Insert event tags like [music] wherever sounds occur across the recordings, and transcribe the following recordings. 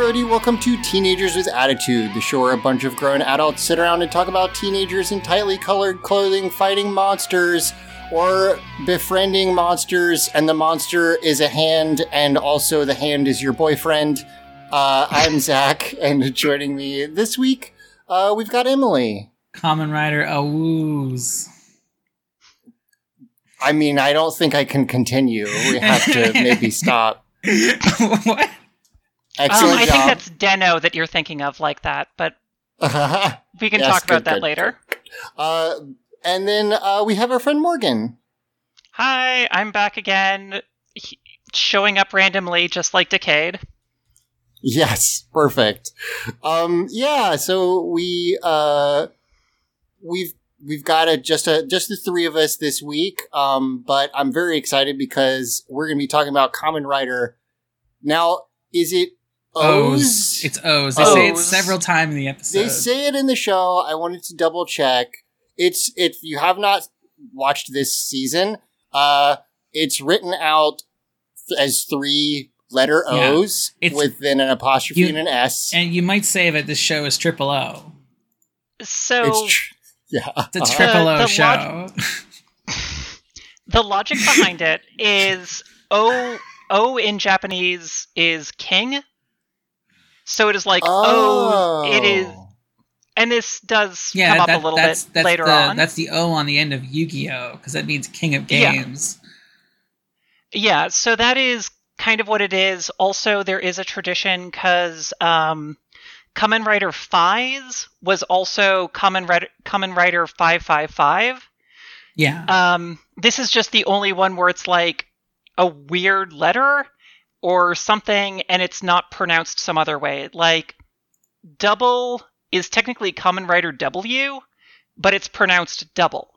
Everybody, welcome to Teenagers with Attitude, the show where a bunch of grown adults sit around and talk about teenagers in tightly colored clothing fighting monsters or befriending monsters, and the monster is a hand, and also the hand is your boyfriend. Uh, I'm [laughs] Zach, and joining me this week, uh, we've got Emily. Kamen Rider Awoos. I mean, I don't think I can continue. We have to maybe [laughs] stop. what? Excellent Um, I job. think that's Den-O that you're thinking of like that, but [laughs] we can Yes, talk about good, that good, later. uh, and then uh, we have our friend Morgan. Hi, I'm back again, he- showing up randomly just like Decade. Yes, perfect. Um, yeah, so we uh, we've we've got a just a just the three of us this week. Um, but I'm very excited because we're going to be talking about Kamen Rider. Now, is it O's? O's. It's O's. They say it several times in the episode. They say it in the show. I wanted to double check. It's if you have not watched this season, uh, it's written out as three letter O's It's- with then an apostrophe You- and an S. and you might say that this show is triple O. So It's tr- yeah. It's a Uh-huh. triple Uh, O the show. the logic behind it [laughs] is O O in Japanese is king. So it is like oh, it is, and this does yeah, come up a little that's, bit that's later the, on. That's the O on the end of Yu-Gi-Oh because that means King of Yeah. Games. Yeah, so that is kind of what it is. Also, there is a tradition because um, Kamen Rider Faiz was also Kamen Rider, Kamen Rider 555. Yeah. Um, this is just the only one where it's like a weird letter or something and it's not pronounced some other way. Like, double is technically Kamen Rider W, but it's pronounced double.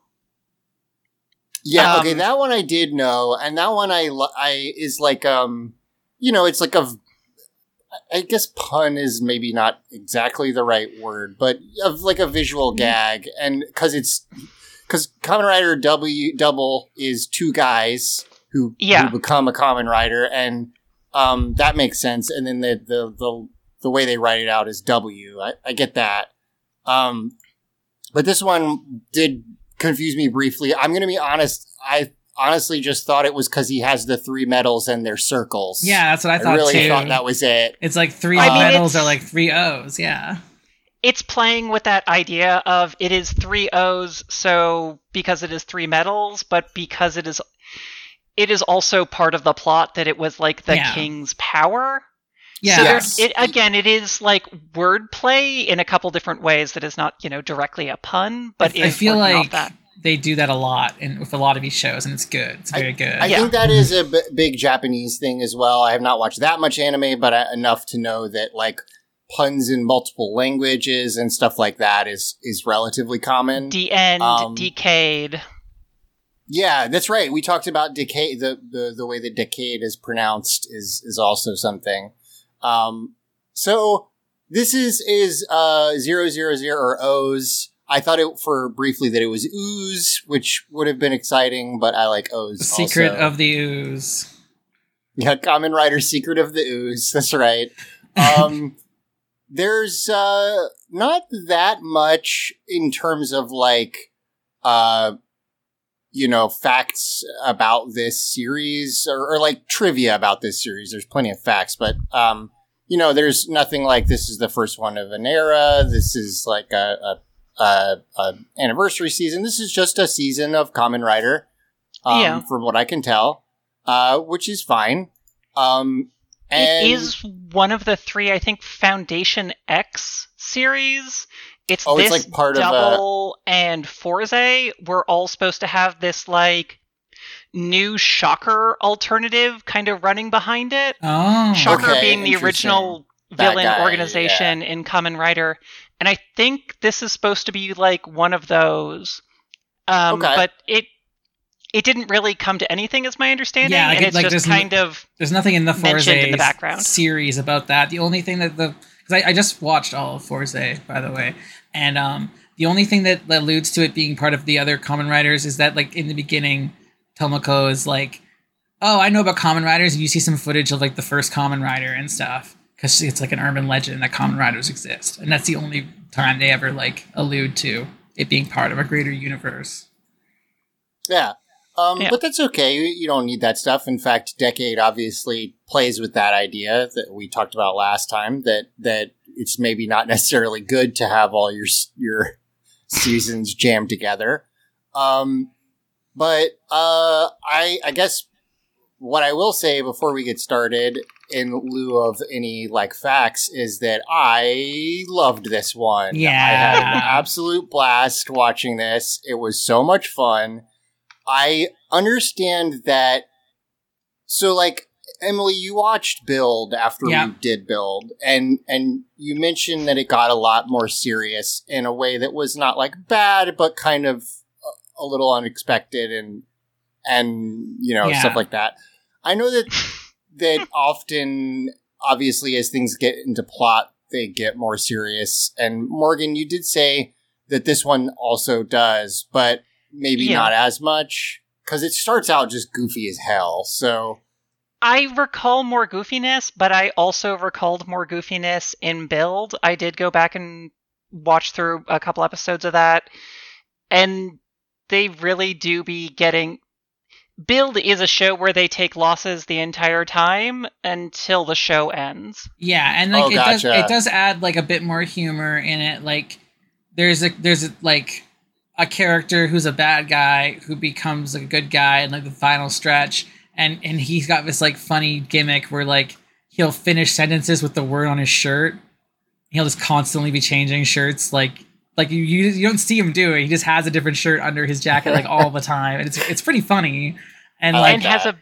Yeah, Um, okay, that one I did know, and that one I I is like um, you know, it's like a, I guess pun is maybe not exactly the right word, but of like a visual Mm-hmm. gag, and because it's because Kamen Rider W double is two guys who Yeah. who become a Kamen Rider, and um, that makes sense, and then the the the the way they write it out is W. I, I get that. Um, but this one did confuse me briefly. I'm going to be honest. I honestly just thought it was because he has the three medals and their circles. yeah, that's what I thought I, really too. thought that was it. it's like three I medals it's- are like three O's. Yeah. it's playing with that idea of it is three O's, so because it is three medals, but because it is it is also part of the plot that it was like the Yeah. king's power. Yeah. So Yes. there's it again it is like wordplay in a couple different ways that is not, you know, directly a pun, but I is feel like that. they do that a lot in, with a lot of these shows, and it's good. It's very good. I Yeah. think that is a b- big Japanese thing as well. I have not watched that much anime, but I, enough to know that like puns in multiple languages and stuff like that is is relatively common. The end um, decayed. Yeah, that's right. We talked about decay. The, the the way that decade is pronounced is is also something. Um, so this is is uh zero zero zero or O's. I thought it for briefly that it was ooze, which would have been exciting, but I like O's. secret also. of the ooze. yeah, Kamen Rider Secret of the Ooze. [laughs] That's right. Um, [laughs] there's uh not that much in terms of like uh you know facts about this series or, or like trivia about this series. There's plenty of facts, but um you know there's nothing like this is the first one of an era. This is like a, a uh, uh, anniversary season. This is just a season of Kamen Rider, um, Yeah. from what I can tell, uh, which is fine. Um, and it is one of the three, I think, Foundation X series. It's Oh, it's this like part of a- double and Fourze. We're all supposed to have this like new Shocker alternative kind of running behind it. Oh, Shocker Okay, being the original villain guy, organization in Kamen Rider, and I think this is supposed to be like one of those. Um, Okay. But it it didn't really come to anything, is my understanding, Yeah, like and it- it's like just there's n- kind of There's nothing in the Fourze in the background. series about that. The only thing that the because I, I just watched all of Fourze by the way, and um the only thing that alludes to it being part of the other Kamen Riders is that like in the beginning, Tomoko is like, "Oh, I know about Kamen Riders," you see some footage of like the first Kamen Rider and stuff. because it's like an urban legend that Kamen Riders exist, and that's the only time they ever like allude to it being part of a greater universe. Yeah. Um, Yeah. But that's okay. You, you don't need that stuff. In fact, Decade obviously plays with that idea that we talked about last time. That that it's maybe not [laughs] necessarily good to have all your your [laughs] seasons jammed together. Um, but uh, I I guess what I will say before we get started, in lieu of any like facts, is that I loved this one. Yeah, I had an absolute blast watching this. It was so much fun. I understand that. So, like Emily, you watched Build after Yeah. we did Build, and and you mentioned that it got a lot more serious in a way that was not like bad, but kind of a, a little unexpected, and and you know Yeah. stuff like that. I know that that often, obviously, as things get into plot, they get more serious. And Morgan, you did say that this one also does, but maybe Yeah. not as much because it starts out just goofy as hell. So I recall more goofiness, but I also recalled more goofiness in Build. I did go back and watch through a couple episodes of that, and they really do be getting. Build is a show where they take losses the entire time until the show ends. Yeah, and like Oh, it does it does add like a bit more humor in it. Like there's a there's a, like a character who's a bad guy who becomes like a good guy in like the final stretch, and and he's got this like funny gimmick where like he'll finish sentences with the word on his shirt. He'll just constantly be changing shirts, like like you you, you don't see him do it. He just has a different shirt under his jacket like all the time, and it's it's pretty funny. And like like and has a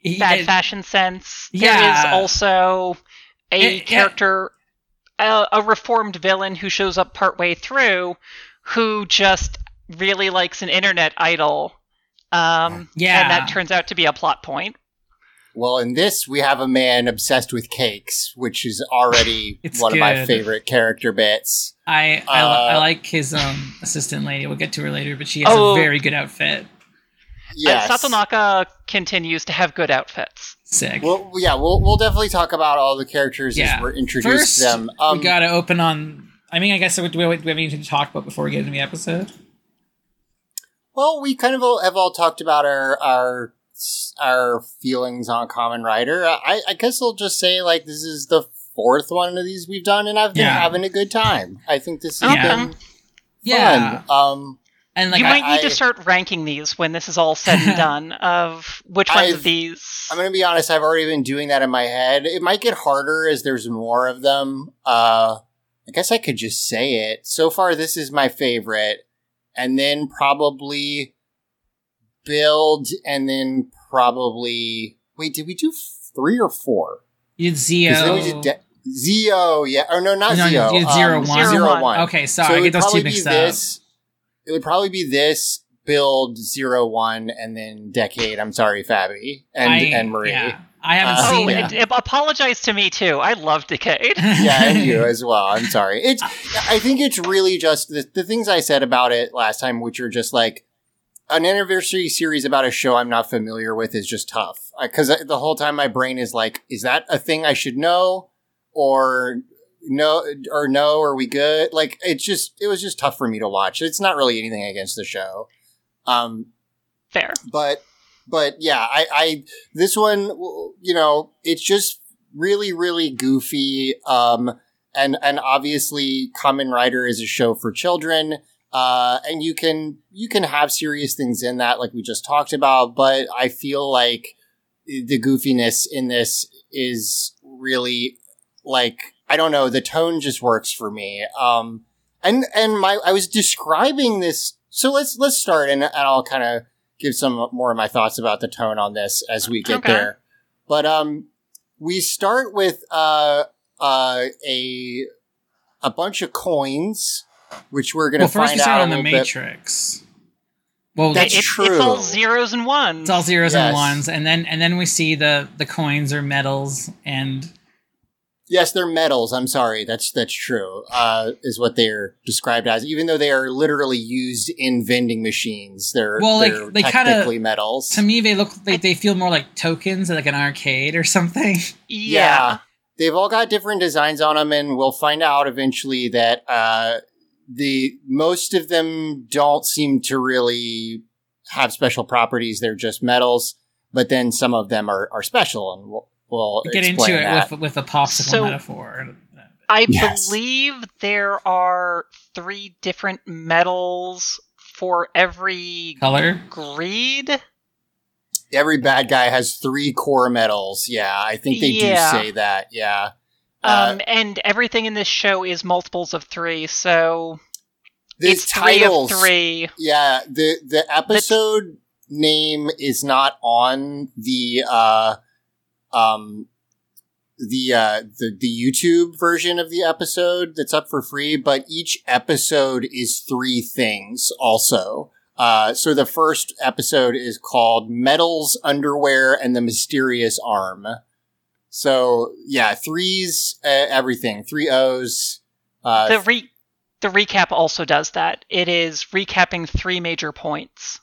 he- bad it- fashion sense. There Yeah. is also a It- yeah. character, a, a reformed villain who shows up partway through, who just really likes an internet idol. Um, Yeah. and that turns out to be a plot point. Well, in this, we have a man obsessed with cakes, which is already [laughs] It's one of my favorite character bits. I I, li- I Uh, like his um assistant lady. We'll get to her later, but she has Oh. a very good outfit. Yes. Uh, Satonaka continues to have good outfits. Sick. Well, yeah, we'll we'll definitely talk about all the characters Yeah. as we're introduced First, to them. Um, we got to open on. I mean, I guess do we, do we have anything to talk about before we get into the episode? Well, we kind of all, have all talked about our our our feelings on Kamen Rider. I, I guess I'll just say like this is the fourth one of these we've done, and I've been Yeah. having a good time. I think this has Yeah. been Yeah, fun. Um, and like you I, might need I- to start ranking these when this is all said and [laughs] done of which ones I've- of these. I'm gonna be honest. I've already been doing that in my head. It might get harder as there's more of them. Uh, I guess I could just say it. So far, this is my favorite, and then probably build, and then probably wait. Did we do three or four? you did 'Cause then we Zi-O. did De- Zi-O, yeah, or no, not No, you did Zero um, One. Zero One. one. Okay, so sorry, it I would get those two mixed be up. this. It would probably be this build zero one, and then decade. I'm sorry, Fabi and I, and Marie. Yeah, I haven't Uh, oh, seen. yeah. and- and apologize to me too. I love Decade. [laughs] yeah, and you as well. I'm sorry. It's. I think it's really just the, the things I said about it last time, which are just like an anniversary series about a show I'm not familiar with, is just tough. Because the whole time my brain is like, is that a thing I should know, or no, or no? Are we good? Like, it's just it was just tough for me to watch. It's not really anything against the show. Um, Fair. but but yeah i i this one you know it's just really really goofy um and and obviously Kamen Rider is a show for children uh and you can you can have serious things in that like we just talked about but i feel like the goofiness in this is really like i don't know the tone just works for me um and and my i was describing this so let's let's start and, and i'll kind of give some more of my thoughts about the tone on this as we get Okay. there but um we start with uh uh a a bunch of coins which we're gonna well, first find we start out on the little bit- Matrix. Well, That's It- it's all zeros and ones. it's all zeros Yes. and ones, and then and then we see the the coins or medals, and Yes, they're metals. I'm sorry. That's that's true. Uh, is what they're described as, even though they are literally used in vending machines. They're Well, they're they kinda- metals. to me they look they, they feel more like tokens, like an arcade or something. [laughs] yeah. they've all got different designs on them, and we'll find out eventually that uh, the most of them don't seem to really have special properties. They're just metals, but then some of them are, are special, and we'll, we'll Get into explain it that. with with a popsicle So- metaphor. I Yes. believe there are three different metals for every Color. greed. Every bad guy has three core metals. Yeah, I think they Yeah. do say that. Yeah. Uh, Um, and everything in this show is multiples of three, so the it's three of three. Yeah, the the episode name is not on the uh um the uh the the YouTube version of the episode that's up for free, but each episode is three things also. Uh so the first episode is called Metals, Underwear and the Mysterious Arm. So yeah, threes uh, everything, three O's uh The re the recap also does that. It is recapping three major points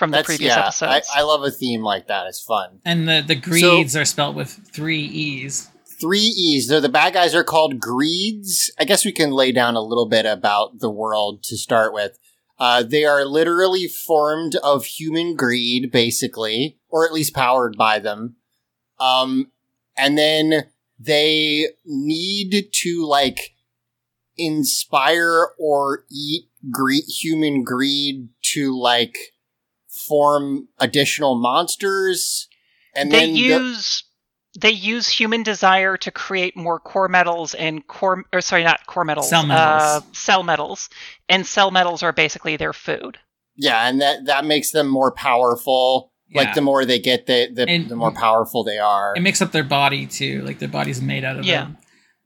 from the that's previous yeah, I, episodes. I love a theme like that. It's fun. And the the greeds are spelled with three e's. three E's. They're the bad guys are called greeds. I guess we can lay down a little bit about the world to start with. Uh, they are literally formed of human greed, basically, or at least powered by them. Um, and then they need to like inspire or eat greed, human greed to like form additional monsters. And they then the- use they use human desire to create more core metals and core or sorry not core metals Cell metals. uh, cell metals and cell metals are basically their food Yeah, and that that makes them more powerful. Yeah. Like the more they get, the the, And- the more powerful they are. It makes up their body too. Like their body's made out of Yeah. them.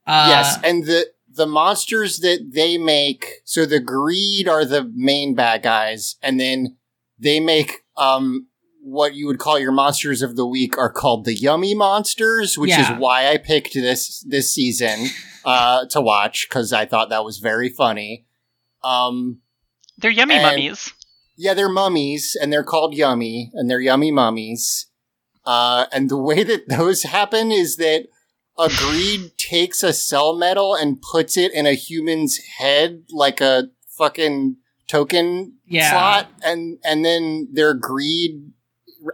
Uh, yes, and the the monsters that they make. So the greed are the main bad guys, and then they make um what you would call your monsters of the week are called the yummy monsters, which Yeah. is why I picked this this season [laughs] uh to watch because I thought that was very funny. Um. they're yummy And- mummies Yeah, they're mummies, and they're called yummy, and they're yummy mummies. Uh, and the way that those happen is that a greed [laughs] takes a cell metal and puts it in a human's head like a fucking token Yeah. slot, and and then their greed,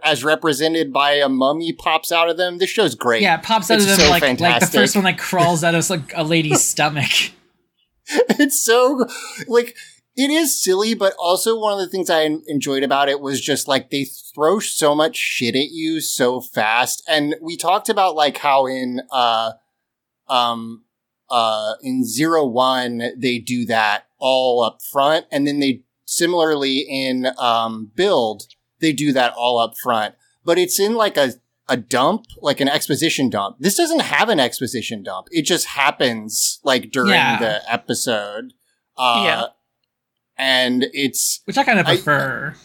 as represented by a mummy, pops out of them. This show's great. Yeah, it pops out It's of them so like like the first one that [laughs] crawls out of like a lady's stomach. it's so like it is silly, but also one of the things I enjoyed about it was just like they throw so much shit at you so fast. And we talked about like how in uh um uh in zero one they do that all up front, and then they similarly in um build they do that all up front. But it's in like a a dump, like an exposition dump. This doesn't have an exposition dump. It just happens like during Yeah. the episode. Uh, Yeah. And it's, Which I kind of I- prefer.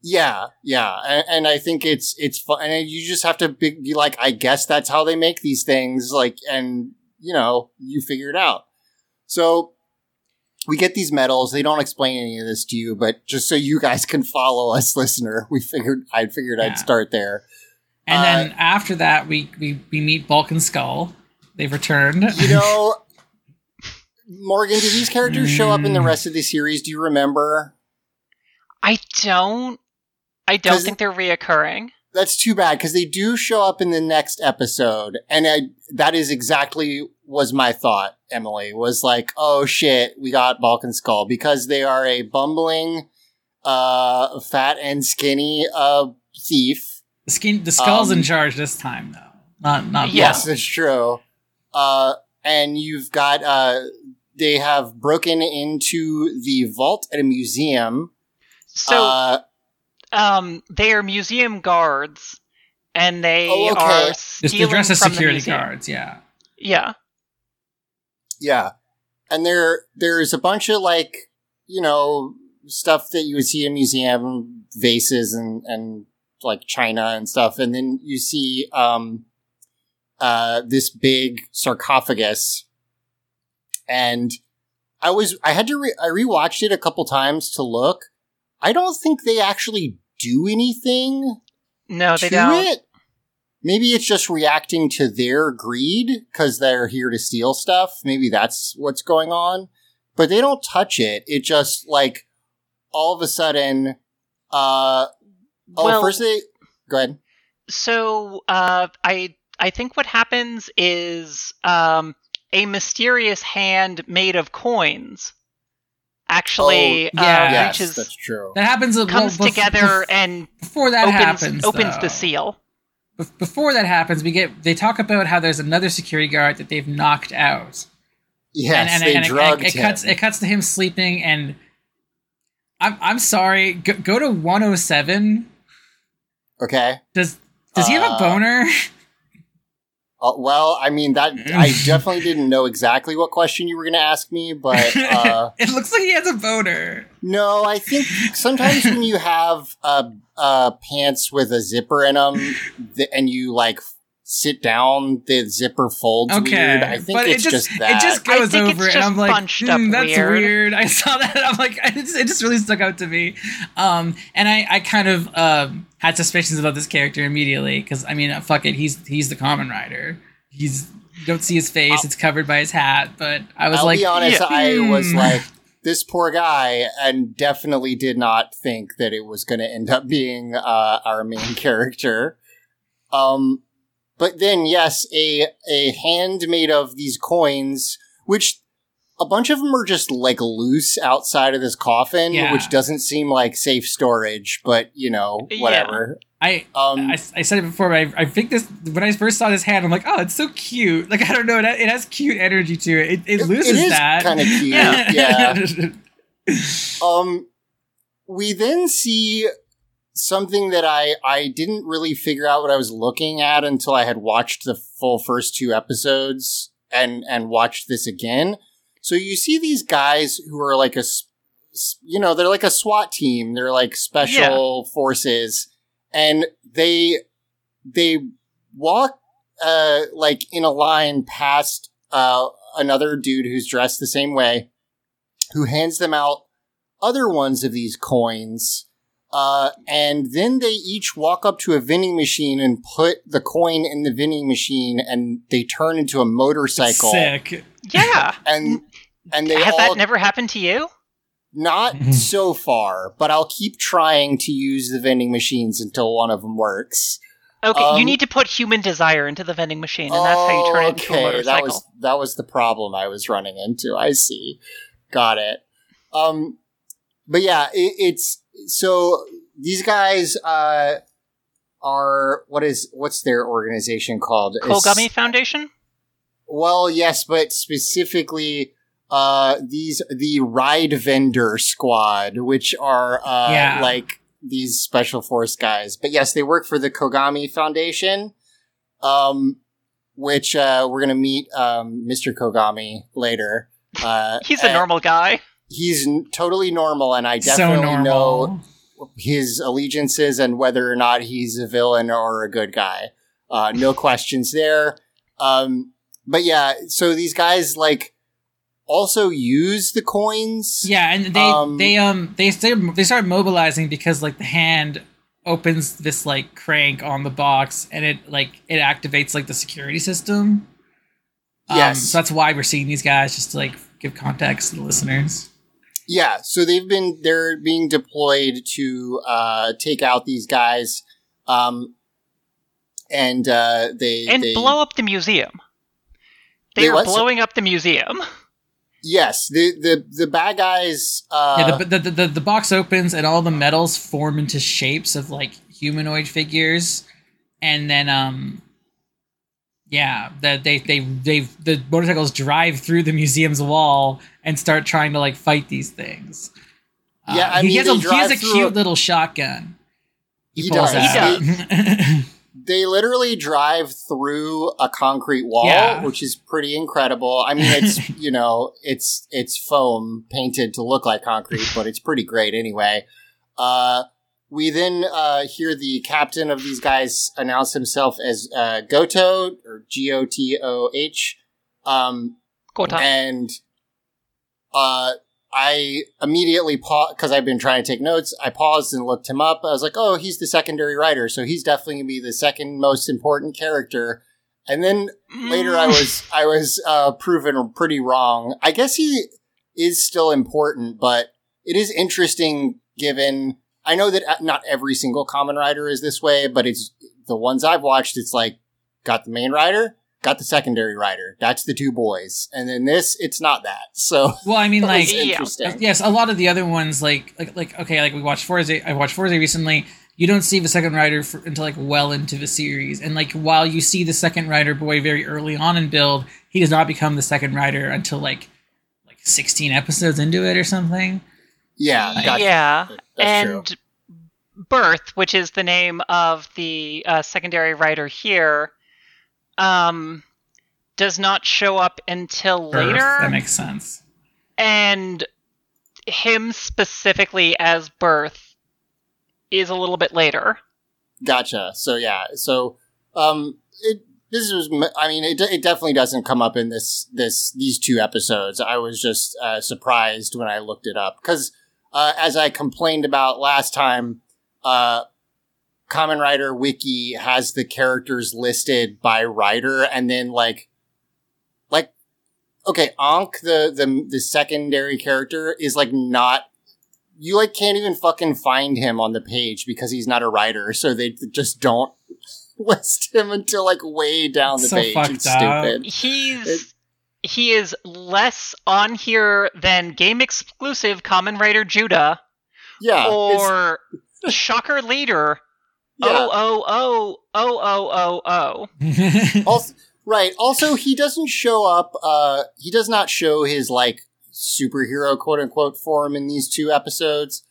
yeah, yeah. And, and I think it's, it's fun. And you just have to be, be like, I guess that's how they make these things. Like, and you know, you figure it out. So we get these medals. They don't explain any of this to you, but just so you guys can follow us, listener, [laughs] we figured, I figured Yeah. I'd start there. And uh, then after that, we, we we meet Bulk and Skull. They've returned. You know, [laughs] Morgan, do these characters show up in the Mm. rest of the series? Do you remember? i don't i don't think they're reoccurring That's too bad because they do show up in the next episode, and I, that is exactly was my thought. Emily was like, "Oh shit, we got Bulk and Skull because they are a bumbling, uh, fat and skinny uh thief." the, skin, the skull's in Um, charge this time, though. Not not Yes, that's true. Uh, and you've got uh, they have broken into the vault at a museum. so uh, um they are museum guards and they Oh, okay. are Just they're dressed as from security museum. guards. Yeah. yeah Yeah. And there there's a bunch of like, you know, stuff that you would see in museum vases and and like china and stuff and then you see um uh this big sarcophagus and I was I had to re- I rewatched it a couple times to look. I don't think they actually do anything no they don't it. maybe it's just reacting to their greed because they're here to steal stuff. Maybe that's what's going on. But they don't touch it. It just like all of a sudden, uh, oh, Well- first they go ahead. So uh, I I think what happens is um, a mysterious hand made of coins actually Oh, yeah. uh, yes, reaches that's true. That happens. a- comes well, bef- together bef- and before that opens happens. opens though. the seal. Bef- Before that happens, we get they talk about how there's another security guard that they've knocked out. Yes, and, and, they and it- drugged it, him. cuts it cuts to him sleeping and I'm I'm sorry. Go, go to 107. okay. Does does he have a Uh, boner? [laughs] Uh, well, I mean that I [laughs] definitely didn't know exactly what question you were going to ask me, but [laughs] uh, it looks like he has a boner. no, I think sometimes when you have uh, uh, pants with a zipper in them th- and you like sit down, the zipper folds Okay, weird. I think but it's it just, that. it just I goes think it's over, and just I'm like, bunched up "Hmm, that's weird." weird. [laughs] I saw that, and I'm like, [laughs] it just, it just really stuck out to me. Um, and I, I kind of um had suspicions about this character immediately because I mean, uh, fuck it, he's he's the Kamen Rider. He's you don't see his face; I'll- it's covered by his hat. But I was I'll like, be honest, yeah. I was Hmm. like this poor guy, and definitely did not think that it was going to end up being uh, our main [laughs] character. Um, but then, yes, a a hand made of these coins, which a bunch of them are just like loose outside of this coffin, Yeah. which doesn't seem like safe storage. But you know, Yeah. whatever. I, Um, I, I said it before, but I, I think this when I first saw this hand, I'm like, oh, it's so cute. Like I don't know, it, it has cute energy to it. It, it, it loses is that. kind of cute. [laughs] Yeah. yeah. [laughs] Um, we then see something that I I didn't really figure out what I was looking at until I had watched the full first two episodes and and watched this again. So you see these guys who are like a you know, they're like a SWAT team. They're like special forces, and they they walk uh like in a line past uh another dude who's dressed the same way who hands them out other ones of these coins. Uh, and then they each walk up to a vending machine and put the coin in the vending machine and they turn into a motorcycle. Sick. Yeah. [laughs] And, and they Has all, that never happened to you? not [laughs] so far, but I'll keep trying to use the vending machines until one of them works. Okay, Um, you need to put human desire into the vending machine, and that's how you turn it into a motorcycle. That was that was the problem I was running into. I see. Got it. Um, but yeah, it, it's so these guys uh are what is what's their organization called? It's- Kogami Foundation? well, yes, but specifically uh these the ride vendor squad, which are uh Yeah. like these special force guys. But yes, they work for the Kogami Foundation. Um which uh we're gonna meet um Mr. Kogami later. Uh [laughs] He's a normal guy. He's totally normal and I definitely normal. know his allegiances and whether or not he's a villain or a good guy. Uh, no [sighs] questions there. Um, but yeah, so these guys like also use the coins. Yeah, and they Um, they um they start they start mobilizing because like the hand opens this like crank on the box and it like it activates like the security system. Um, Yes. so that's why we're seeing these guys just to like give context to the listeners. Yeah, so they've been they're being deployed to uh, take out these guys, um, and uh, they And they, blow up the museum. They, They are what? blowing up the museum. Yes, the the the bad guys. Uh, yeah, the, the, the the box opens and all the metals form into shapes of like humanoid figures, and then um, yeah, that they they they the motorcycles drive through the museum's wall and start trying to like fight these things. Uh, Yeah, I he mean, has a he has a cute a- little shotgun. He pulls does. out. [laughs] they literally drive through a concrete wall, Yeah. which is pretty incredible. I mean, it's [laughs] you know, it's it's foam painted to look like concrete, but it's pretty great anyway. Uh, we then uh, hear the captain of these guys announce himself as uh, Goto or G O T O H, um, Go time. and uh, I immediately paused because I've been trying to take notes. I paused and looked him up. I was like, oh, he's the secondary rider, so he's definitely gonna be the second most important character. And then later, I was I was uh, proven pretty wrong. I guess he is still important, but it is interesting given. I know that uh, not every single Kamen Rider is this way, but it's the ones I've watched. It's like got the main rider, got the secondary rider. That's the two boys, and then this, it's not that. So Well, I mean, [laughs] like, Yeah. interesting. yes, a lot of the other ones, like, like, like, okay, like we watched Fourze. I watched Fourze recently. You don't see the second rider for, until like well into the series, and like while you see the second rider boy very early on in build, he does not become the second rider until like like sixteen episodes into it or something. Yeah, gotcha. yeah. That's true. and Birth, which is the name of the uh, secondary rider here, um, does not show up until Earth. later. that makes sense. and him specifically as Birth is a little bit later. Gotcha. So yeah. So um, it this was. I mean, it it definitely doesn't come up in this this these two episodes. I was just uh, surprised when I looked it up because uh, as I complained about last time, uh, Kamen Rider Wiki has the characters listed by writer, and then like like okay, Ankh the the the secondary character is like not you like can't even fucking find him on the page because he's not a writer, so they just don't [laughs] list him until like way down the So page. fucked It's up. stupid. He's It- he is less on here than game exclusive Kamen Rider Judah Yeah. or Shocker Leader. Yeah. Oh oh oh oh oh oh oh. [laughs] Also, right. Also, he doesn't show up. Uh, he does not show his like superhero quote unquote form in these two episodes.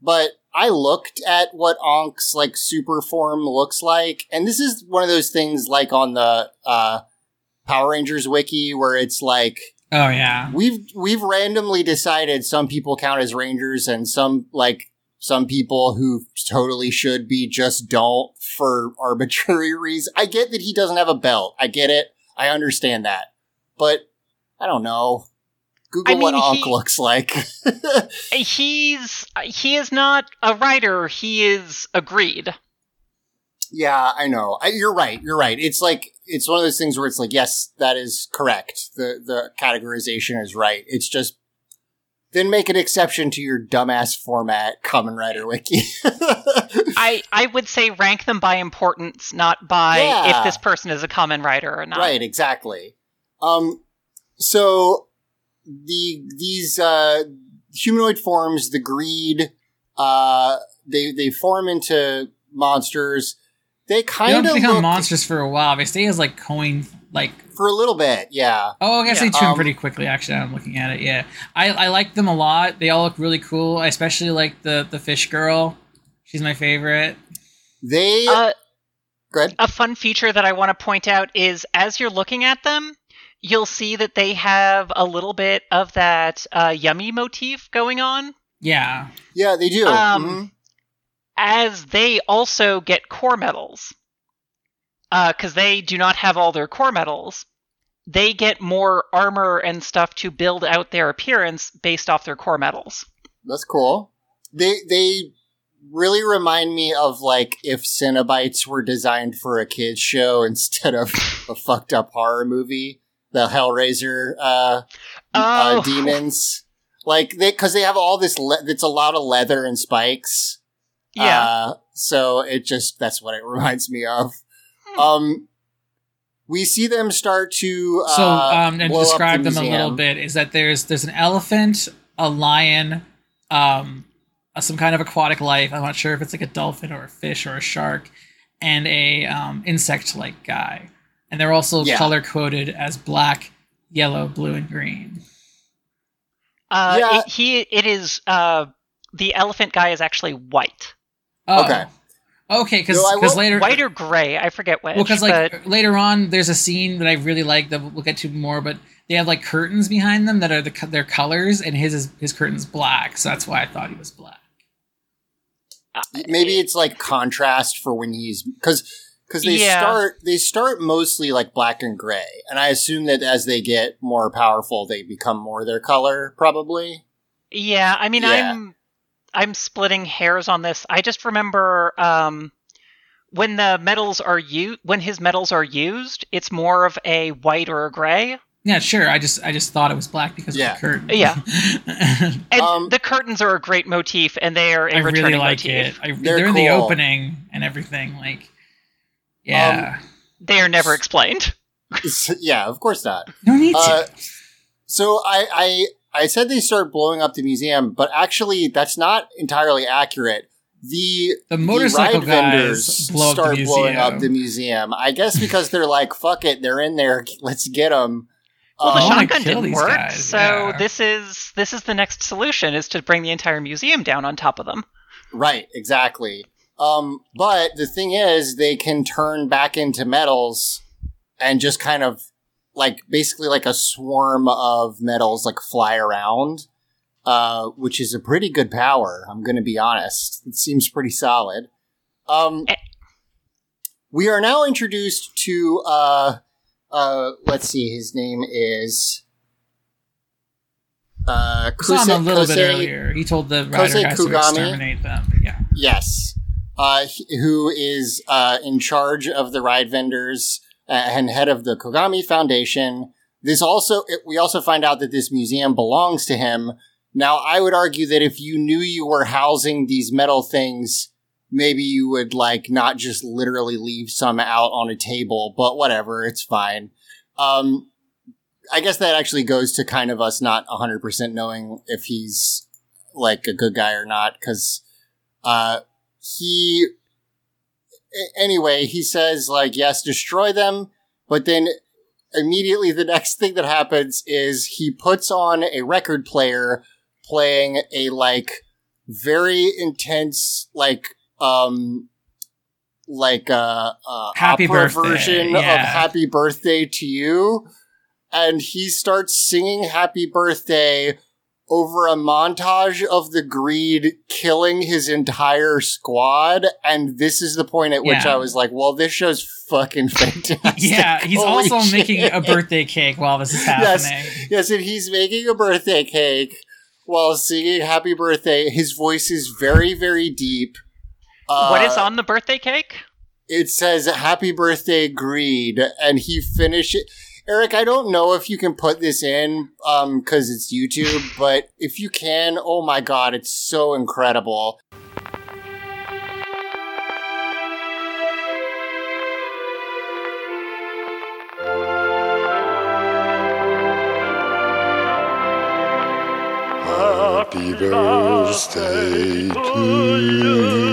But I looked at what Ankh's like super form looks like, and this is one of those things like on the uh, Power Rangers wiki where it's like oh yeah, we've we've randomly decided some people count as rangers and some like some people who totally should be just don't for arbitrary [laughs] reasons. I get that he doesn't have a belt. I get it. I understand that. But I don't know. Google I what mean, Ankh looks like. [laughs] He's he is not a writer. He is agreed. yeah, I know. I, you're right. You're right. It's like it's one of those things where it's like, yes, that is correct. The the categorization is right. It's just then make an exception to your dumbass format, Kamen Rider Wiki. [laughs] I I would say rank them by importance, not by Yeah. if this person is a Kamen Rider or not. Right, exactly. Um, so the these uh, humanoid forms, the greed, uh, they they form into monsters. They they kind don't of become look monsters for a while. They stay as like coin, like for a little bit, yeah. Oh, I guess Yeah, they tune um, pretty quickly. Actually, I'm looking at it. Yeah, I, I like them a lot. They all look really cool. I especially like the the fish girl. She's my favorite. They Uh, good. a fun feature that I want to point out is as you're looking at them, you'll see that they have a little bit of that uh, yummy motif going on. Yeah, Yeah, they do. Um, Mhm. as they also get core medals. Because they do not have all their core metals. They get more armor and stuff to build out their appearance based off their core metals. That's cool. They they really remind me of like if Cenobites were designed for a kids show [laughs] instead of a fucked up horror movie. The Hellraiser uh, uh, Oh. demons, like they because they have all this. Le- it's a lot of leather and spikes. Yeah. Uh, so it just that's what it [laughs] reminds me of. Um, we see them start to uh, So, um, and blow up the describe them a little bit. Is that there's there's an elephant, a lion, um, uh, some kind of aquatic life. I'm not sure if it's like a dolphin or a fish or a shark, and a um, insect-like guy. And they're also Yeah. color coded as black, yellow, blue, and green. Uh, Yeah. it, he it is uh, the elephant guy is actually white, Oh. Okay. Okay, because No, I later, white or gray. I forget which. well, because like but later on, there's a scene that I really like that we'll get to more, but they have like curtains behind them that are the their colors, and his is his curtain's black, so that's why I thought he was black. Uh, maybe eh. it's like contrast for when he's because because they Yeah. start they start mostly like black and gray and i assume that as they get more powerful they become more their color probably Yeah, I mean, Yeah. I'm I'm splitting hairs on this. I just remember um, when the metals are u- when his metals are used, it's more of a white or a gray. Yeah, sure. I just I just thought it was black because Yeah. of the curtain. Yeah. [laughs] And Um, the curtains are a great motif, and they are a I returning really like motif. it. I, They're they're in the opening and everything. Like, yeah, They are never explained. [laughs] yeah, of course not. no need to. Uh, so I, I I said they start blowing up the museum, but actually that's not entirely accurate. The the the motorcycle ride guys vendors blow start the blowing up the museum. I guess because they're like, "Fuck it, they're in there. [laughs] Let's get them." Well, the I shotgun kill didn't work, guys, so yeah. this is this is the next solution: is to bring the entire museum down on top of them. Right, exactly. Um, but the thing is, they can turn back into metals and just kind of like basically like a swarm of metals like fly around, uh, which is a pretty good power. I'm going to be honest. It seems pretty solid. Um, Eh. we are now introduced to, uh, uh, let's see, his name is, uh, We saw him a Kuse- little bit earlier. He told the rider Kosei guys to Kogami. exterminate them. Yeah, Yes. Uh, who is uh, in charge of the ride vendors uh, and head of the Kogami Foundation. This also, it, we also find out that this museum belongs to him. Now, I would argue that if you knew you were housing these metal things, maybe you would like not just literally leave some out on a table, but whatever, it's fine. Um, I guess that actually goes to kind of us not 100% knowing if he's like a good guy or not, because uh, he anyway he says like yes destroy them. But then immediately the next thing that happens is he puts on a record player playing a like very intense like um like uh, uh Happy opera Birthday, version yeah. of happy birthday to you. And he starts singing happy birthday over a montage of the greed killing his entire squad and this is the point at which Yeah. i was like well this show's fucking [laughs] fantastic yeah. He's Holy also shit. making a birthday cake while this is Yes. happening. yes and he's making a birthday cake while singing happy birthday his voice is very very deep uh, what is on the birthday cake? it says happy birthday greed and he finishes eric i don't know if you can put this in um because it's youtube but if you can oh my god it's so incredible Happy birthday to you.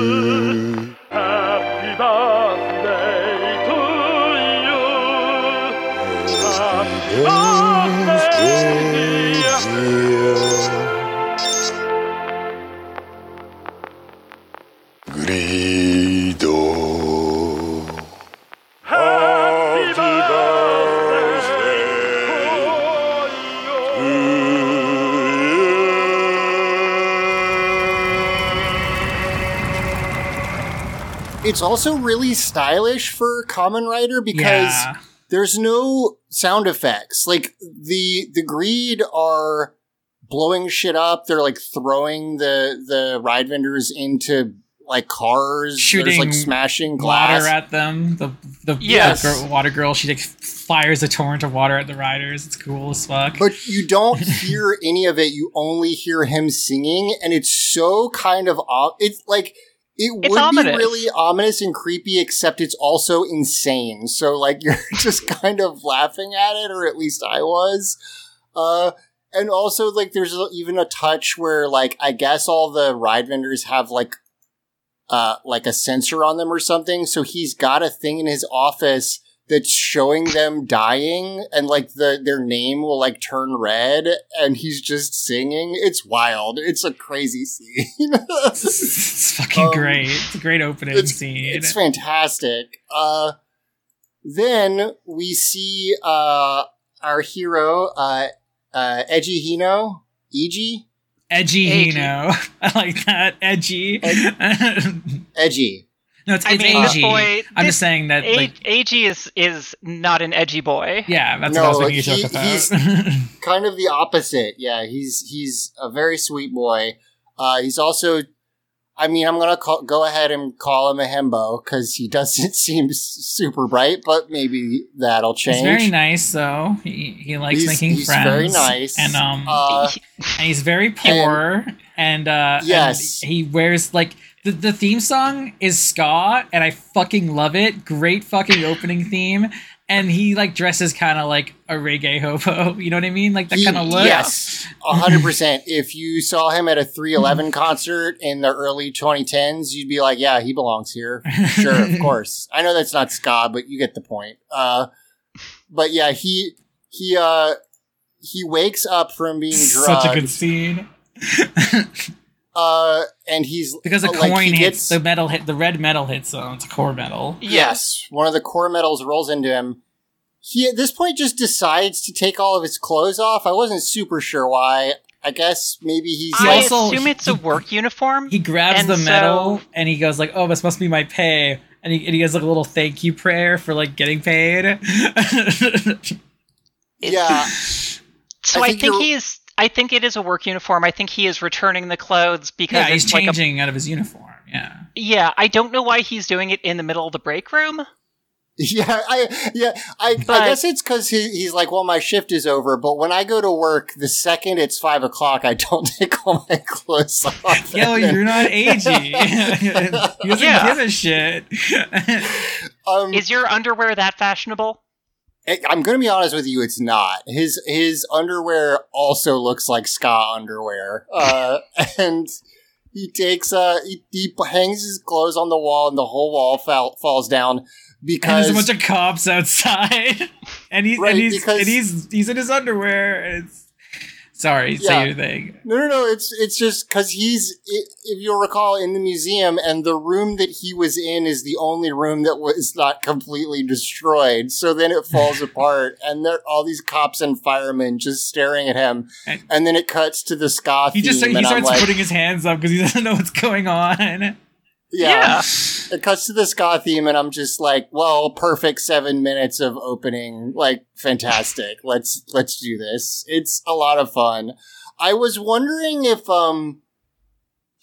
It's also really stylish for Kamen Rider because Yeah. there's no sound effects like the the greed are blowing shit up they're like throwing the the ride vendors into like cars there's like smashing glass Water at them. The the Yes. the girl, water girl. She like fires a torrent of water at the riders. It's cool as fuck. But you don't [laughs] hear any of it. You only hear him singing, and it's so kind of off. it's like it It's would ominous. be really ominous and creepy, except it's also insane. So like [laughs] you're just kind of laughing at it, or at least I was. Uh, and also like there's a- even a touch where like I guess all the ride vendors have like uh like a sensor on them or something. So he's got a thing in his office that's showing them dying and like the their name will like turn red and he's just singing. It's wild. It's a crazy scene. [laughs] it's, it's fucking Um, great. It's a great opening it's, scene. it's fantastic. Uh then we see uh our hero uh uh Edgy Hino, Eg Edgy Edgy. Hino. [laughs] I like that. Edgy. Edgy. [laughs] No, it's, I it's mean, this Eiji. boy- I'm just saying that, A- like, Eiji is is not an edgy boy. yeah, that's No, what I was making a he- he's- [laughs] kind of the opposite. Yeah, he's he's a very sweet boy. Uh, he's also, I mean, I'm gonna call, go ahead and call him a himbo because he [laughs] doesn't seem super bright, but maybe that'll change. He's very nice, though. He he likes He's- making he's friends. very nice. and um, Uh, and he's very poor, and, uh, and Yes. he wears like the the theme song is ska, and I fucking love it. Great fucking opening theme. And he like dresses kind of like a reggae hobo. [laughs] You know what I mean? Like that kind of look. Yes, a hundred percent. If you saw him at a 311 [laughs] concert in the early 2010s, you'd be like, "Yeah, he belongs here." Sure, of [laughs] course. I know that's not ska, but you get the point. Uh, but yeah, he he uh he wakes up from being drugged, Such a good scene. Uh, and he's Because the uh, like, coin he hits gets- the metal hit the red metal hits him. It's a core metal. Yes, one of the core metals rolls into him. He at this point just decides to take all of his clothes off. I wasn't super sure why. I guess maybe he's I like, also- assume it's a work uniform. He grabs the metal so- and he goes like, "Oh, this must be my pay." And he, and he has like a little thank you prayer for like getting paid. [laughs] yeah. [laughs] so I I think think, you're- he's. I think it is a work uniform. I think he is returning the clothes because yeah, he's it's like a changing out of his uniform. Yeah. Yeah, I don't know why he's doing it in the middle of the break room. [laughs] Yeah, I yeah, I, I guess it's because he, he's like, well, my shift is over. But when I go to work, the second it's five o'clock, I don't [laughs] take all my clothes off. Yo, And then- you're not [laughs] Eiji. he doesn't Yeah. give a shit. Um, Is your underwear that fashionable? I- I'm going to be honest with you, it's not. His his underwear also looks like ska underwear, uh, [laughs] and he takes uh he, he hangs his clothes on the wall, and the whole wall fall, falls down and because there's a bunch of cops outside, [laughs] and he's Right, and he's because- and he's he's in his underwear. And it's sorry, Yeah. say your thing. No, no, no. It's it's just because he's, if you'll recall, in the museum, and the room that he was in is the only room that was not completely destroyed. So then it falls [laughs] apart, and there are all these cops and firemen just staring at him, And- and then it cuts to the ska He just he starts like, putting his hands up because he doesn't know what's going on. Yeah. It cuts to the ska theme, and I'm just like, well, perfect seven minutes of opening, like fantastic. [laughs] let's let's do this. It's a lot of fun. I was wondering if um,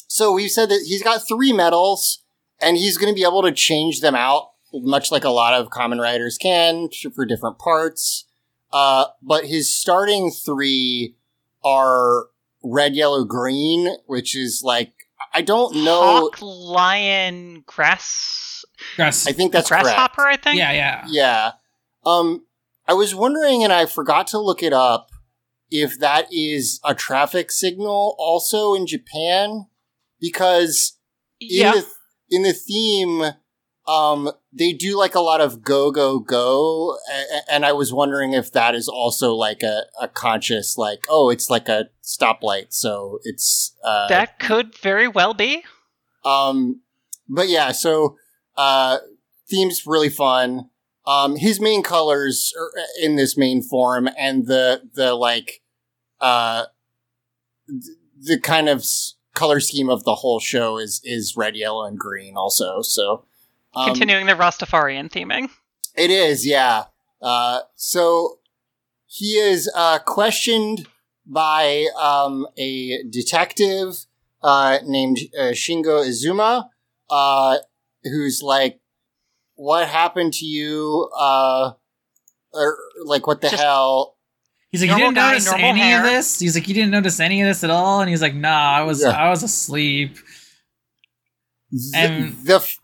so we said that he's got three medals, and he's going to be able to change them out, much like a lot of Kamen Riders can for different parts. Uh, but his starting three are red, yellow, green, which is like I don't know. Hawk, lion, grass, Grass. I think that's correct. grasshopper. I think. yeah, yeah. Yeah. Um, I was wondering, and I forgot to look it up, if that is a traffic signal also in Japan, because in Yeah. the in the theme, um, they do like a lot of go go go, and I was wondering if that is also like a, a conscious like, oh, it's like a stoplight, so it's uh, that could very well be. um, but yeah, so uh, theme's really fun. Um, his main colors are in this main form, and the the like uh, the kind of color scheme of the whole show is is red, yellow, and green. Also, so um, Continuing the Rastafarian theming. it is, yeah. Uh, so he is uh, questioned by um, a detective uh, named uh, Shingo Izumi, uh, who's like, "What happened to you? Uh, or like, what the Just- hell?" He's like, you didn't guy, notice any hair." of this. He's like, you didn't notice any of this at all. And he's like, nah, I was Yeah. I was asleep. And- the f-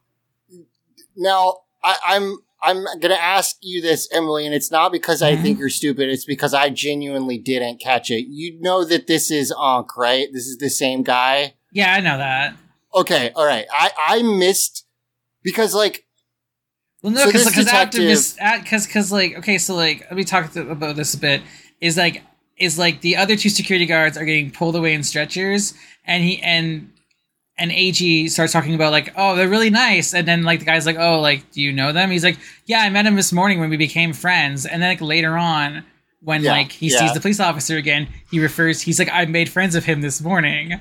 now I, I'm I'm gonna ask you this, Emily, and it's not because I think mm-hmm. you're stupid. It's because I genuinely didn't catch it. You know that this is Ankh, right? This is the same guy. Yeah, I know that. Okay, all right. I I missed because like Well, no, because this because detective- because uh, because like okay, so like let me talk th- about this a bit. Is like is like the other two security guards are getting pulled away in stretchers, and he and and Eiji starts talking about like oh they're really nice, and then like the guy's like oh like do you know them? He's like yeah I met him this morning when we became friends, and then like later on when Yeah, like he yeah. sees the police officer again, he refers he's like I made friends of him this morning.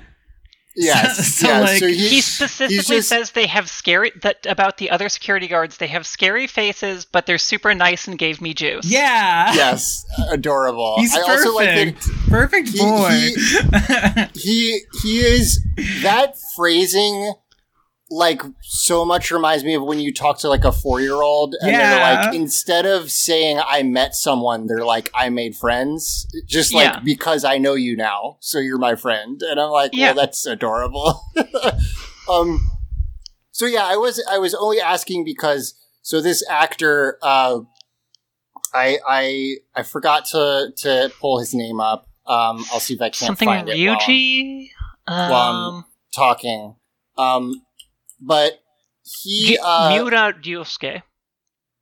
[laughs] Yes. So, yeah. like- so he, He specifically just- says they have scary that about the other security guards. They have scary faces, but they're super nice and gave me juice. yeah. yes, adorable. He's I perfect. also like that perfect he- boy. he he is that phrasing like so much reminds me of when you talk to like a four year old and they're like instead of saying I met someone, they're like I made friends. Just like Yeah. because I know you now, so you're my friend. And I'm like, Yeah. well that's adorable. [laughs] um so yeah, I was I was only asking because so this actor uh I I I forgot to to pull his name up. Um I'll see if I can Something find it. while Ryuji. while I'm Um, talking. Um, but he, Ji- uh, Miura Ryosuke.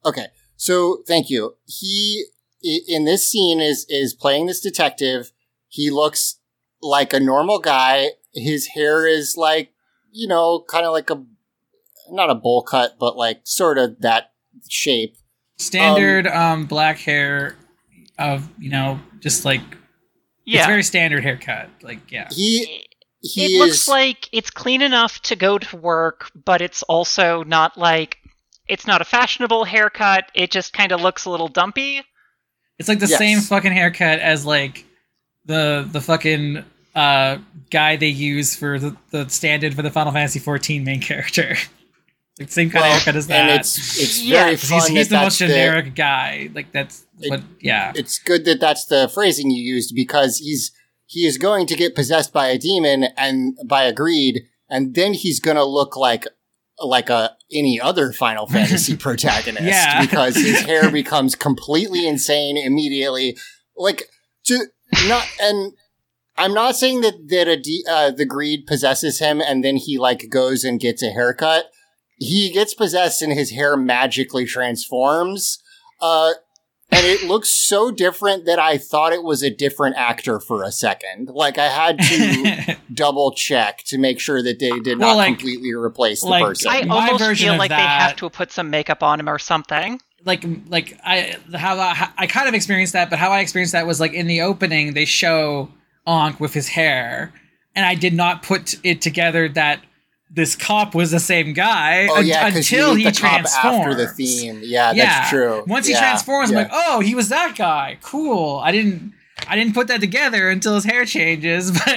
okay. So thank you. He in this scene is is playing this detective. He looks like a normal guy. His hair is like you know, kind of like a not a bowl cut, but like sort of that shape. standard um, black hair of you know just like it's Yeah, very standard haircut. Like yeah. He he it is looks like it's clean enough to go to work, but it's also not like it's not a fashionable haircut. It just kind of looks a little dumpy. It's like the Yes. same fucking haircut as like the the fucking uh guy they use for the, the stand-in for the Final Fantasy 14 main character. [laughs] like same kind well, of haircut as that. and it's it's Yeah, very 'Cause fun. he's, he's that the most that's generic guy. Like that's It- what yeah. it's good that that's the phrasing you used because he's he is going to get possessed by a demon and by a greed, and then he's going to look like like a any other Final [laughs] Fantasy protagonist Yeah. because his hair becomes completely insane immediately. Like to not and. I'm not saying that that a de- uh, the greed possesses him and then he like goes and gets a haircut. He gets possessed and his hair magically transforms. Uh, and it looks so different that I thought it was a different actor for a second. Like I had to [laughs] double check to make sure that they did Well, not like- completely replace the like, person. I My almost version feel of like they have to put some makeup on him or something. like like I how I, I kind of experienced that, but how I experienced that was like in the opening they show Ankh with his hair, and I did not put it together that this cop was the same guy oh yeah, until he transforms. after the theme. Yeah, yeah, that's true. Once he Yeah, transforms. I'm like, oh, he was that guy. Cool. I didn't I didn't put that together until his hair changes, [laughs] but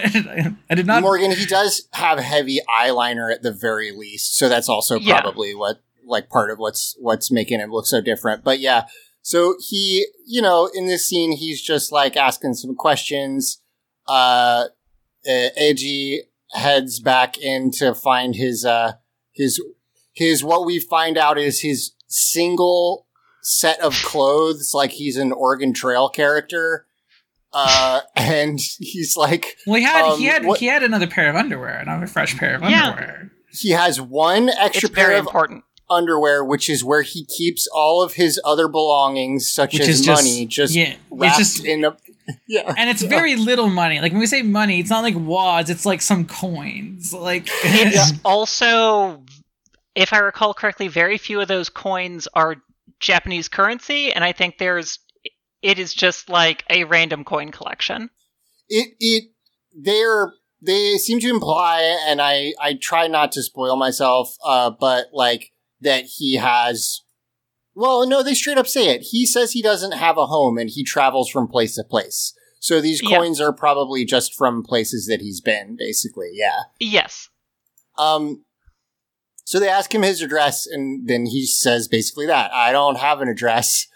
I did not. Morgan, he does have heavy eyeliner at the very least, so that's also probably what like part of what's what's making him look so different. But yeah, so he, you know, in this scene, he's just like asking some questions. Uh, uh Eiji heads back in to find his uh his his what we find out is his single set of clothes, like he's an Oregon Trail character. Uh, [laughs] and he's like, well, he had he um, had what- he had another pair of underwear, and another fresh pair of Yeah. underwear. he has one extra It's pair very of important. underwear, which is where he keeps all of his other belongings, such Which as is just- money, just yeah, it's wrapped just- in a. Yeah, And it's very little money. Like when we say money, it's not like wads, it's like some coins. Like [laughs] It's also, if I recall correctly, very few of those coins are Japanese currency, and I think there's it is just like a random coin collection. it it they're they seem to imply, and I I try not to spoil myself, uh, but like that he has. Well, no, they straight up say it. He says he doesn't have a home and he travels from place to place. So these Yeah. coins are probably just from places that he's been, basically. Yeah. Yes. Um, so they ask him his address, and then he says basically that I don't have an address.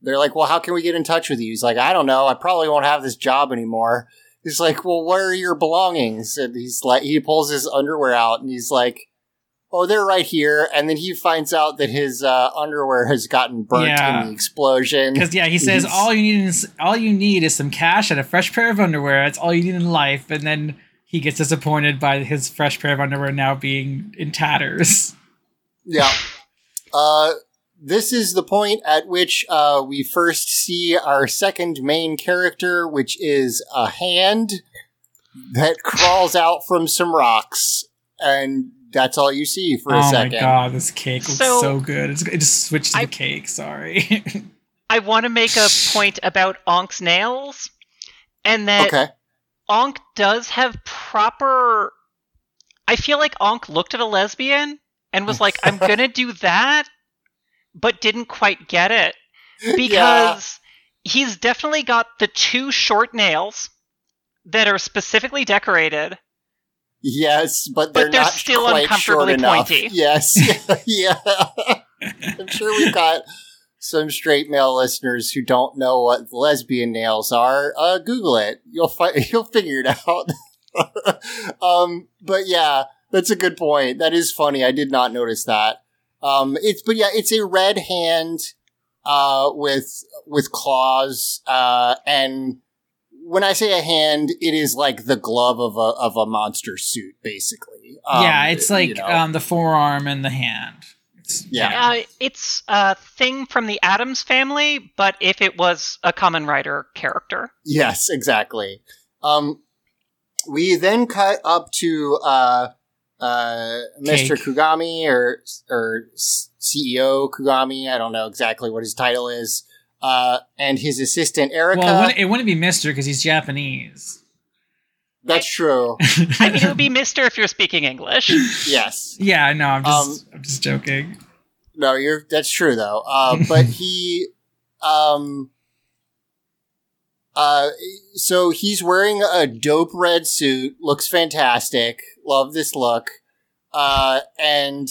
They're like, well, how can we get in touch with you? He's like, I don't know. I probably won't have this job anymore. He's like, well, where are your belongings? And he's like, he pulls his underwear out, and he's like, oh, they're right here. And then he finds out that his uh, underwear has gotten burnt Yeah. in the explosion. Because yeah, he says He's- all you need is all you need is some cash and a fresh pair of underwear. That's all you need in life. And then he gets disappointed by his fresh pair of underwear now being in tatters. Yeah. Uh, this is the point at which uh, we first see our second main character, which is a hand that crawls out from some rocks, and that's all you see for a oh second. my god, this cake looks so, So- good. It's, it just switched to I- the cake. Sorry. [laughs] I want to make a point about Ankh's nails, and that Okay. Ankh does have proper I feel like Ankh looked at a lesbian and was like, "I'm [laughs] gonna do that," but didn't quite get it because he's definitely got the two short nails that are specifically decorated. Yes, but But they're, they're not still quite short uncomfortably enough. pointy. Yes, [laughs] yeah. [laughs] I'm sure we've got some straight male listeners who don't know what lesbian nails are. Uh, Google it. You'll fi- [laughs] you'll figure it out. um, but yeah, that's a good point. That is funny. I did not notice that. Um, it's but yeah, it's a red hand uh, with with claws, uh, and when I say a hand, it is like the glove of a of a monster suit, basically. Um, yeah, it's like you know. um, the forearm and the hand. It's, Yeah. Uh, it's a thing from the Addams family, but if it was a Kamen Rider character, Yes, exactly. Um, we then cut up to uh, uh, Mr. Kogami or or CEO Kogami. I don't know exactly what his title is. Uh, and his assistant Erica. Well, it wouldn't, it wouldn't be Mister because he's Japanese. That's true. [laughs] I mean, it would be Mister if you're speaking English. [laughs] yes. Yeah, no, I'm just Um, I'm just joking. No, you're. That's true though. Uh, but [laughs] he, um, uh, so he's wearing a dope red suit. Looks fantastic. Love this look. Uh, and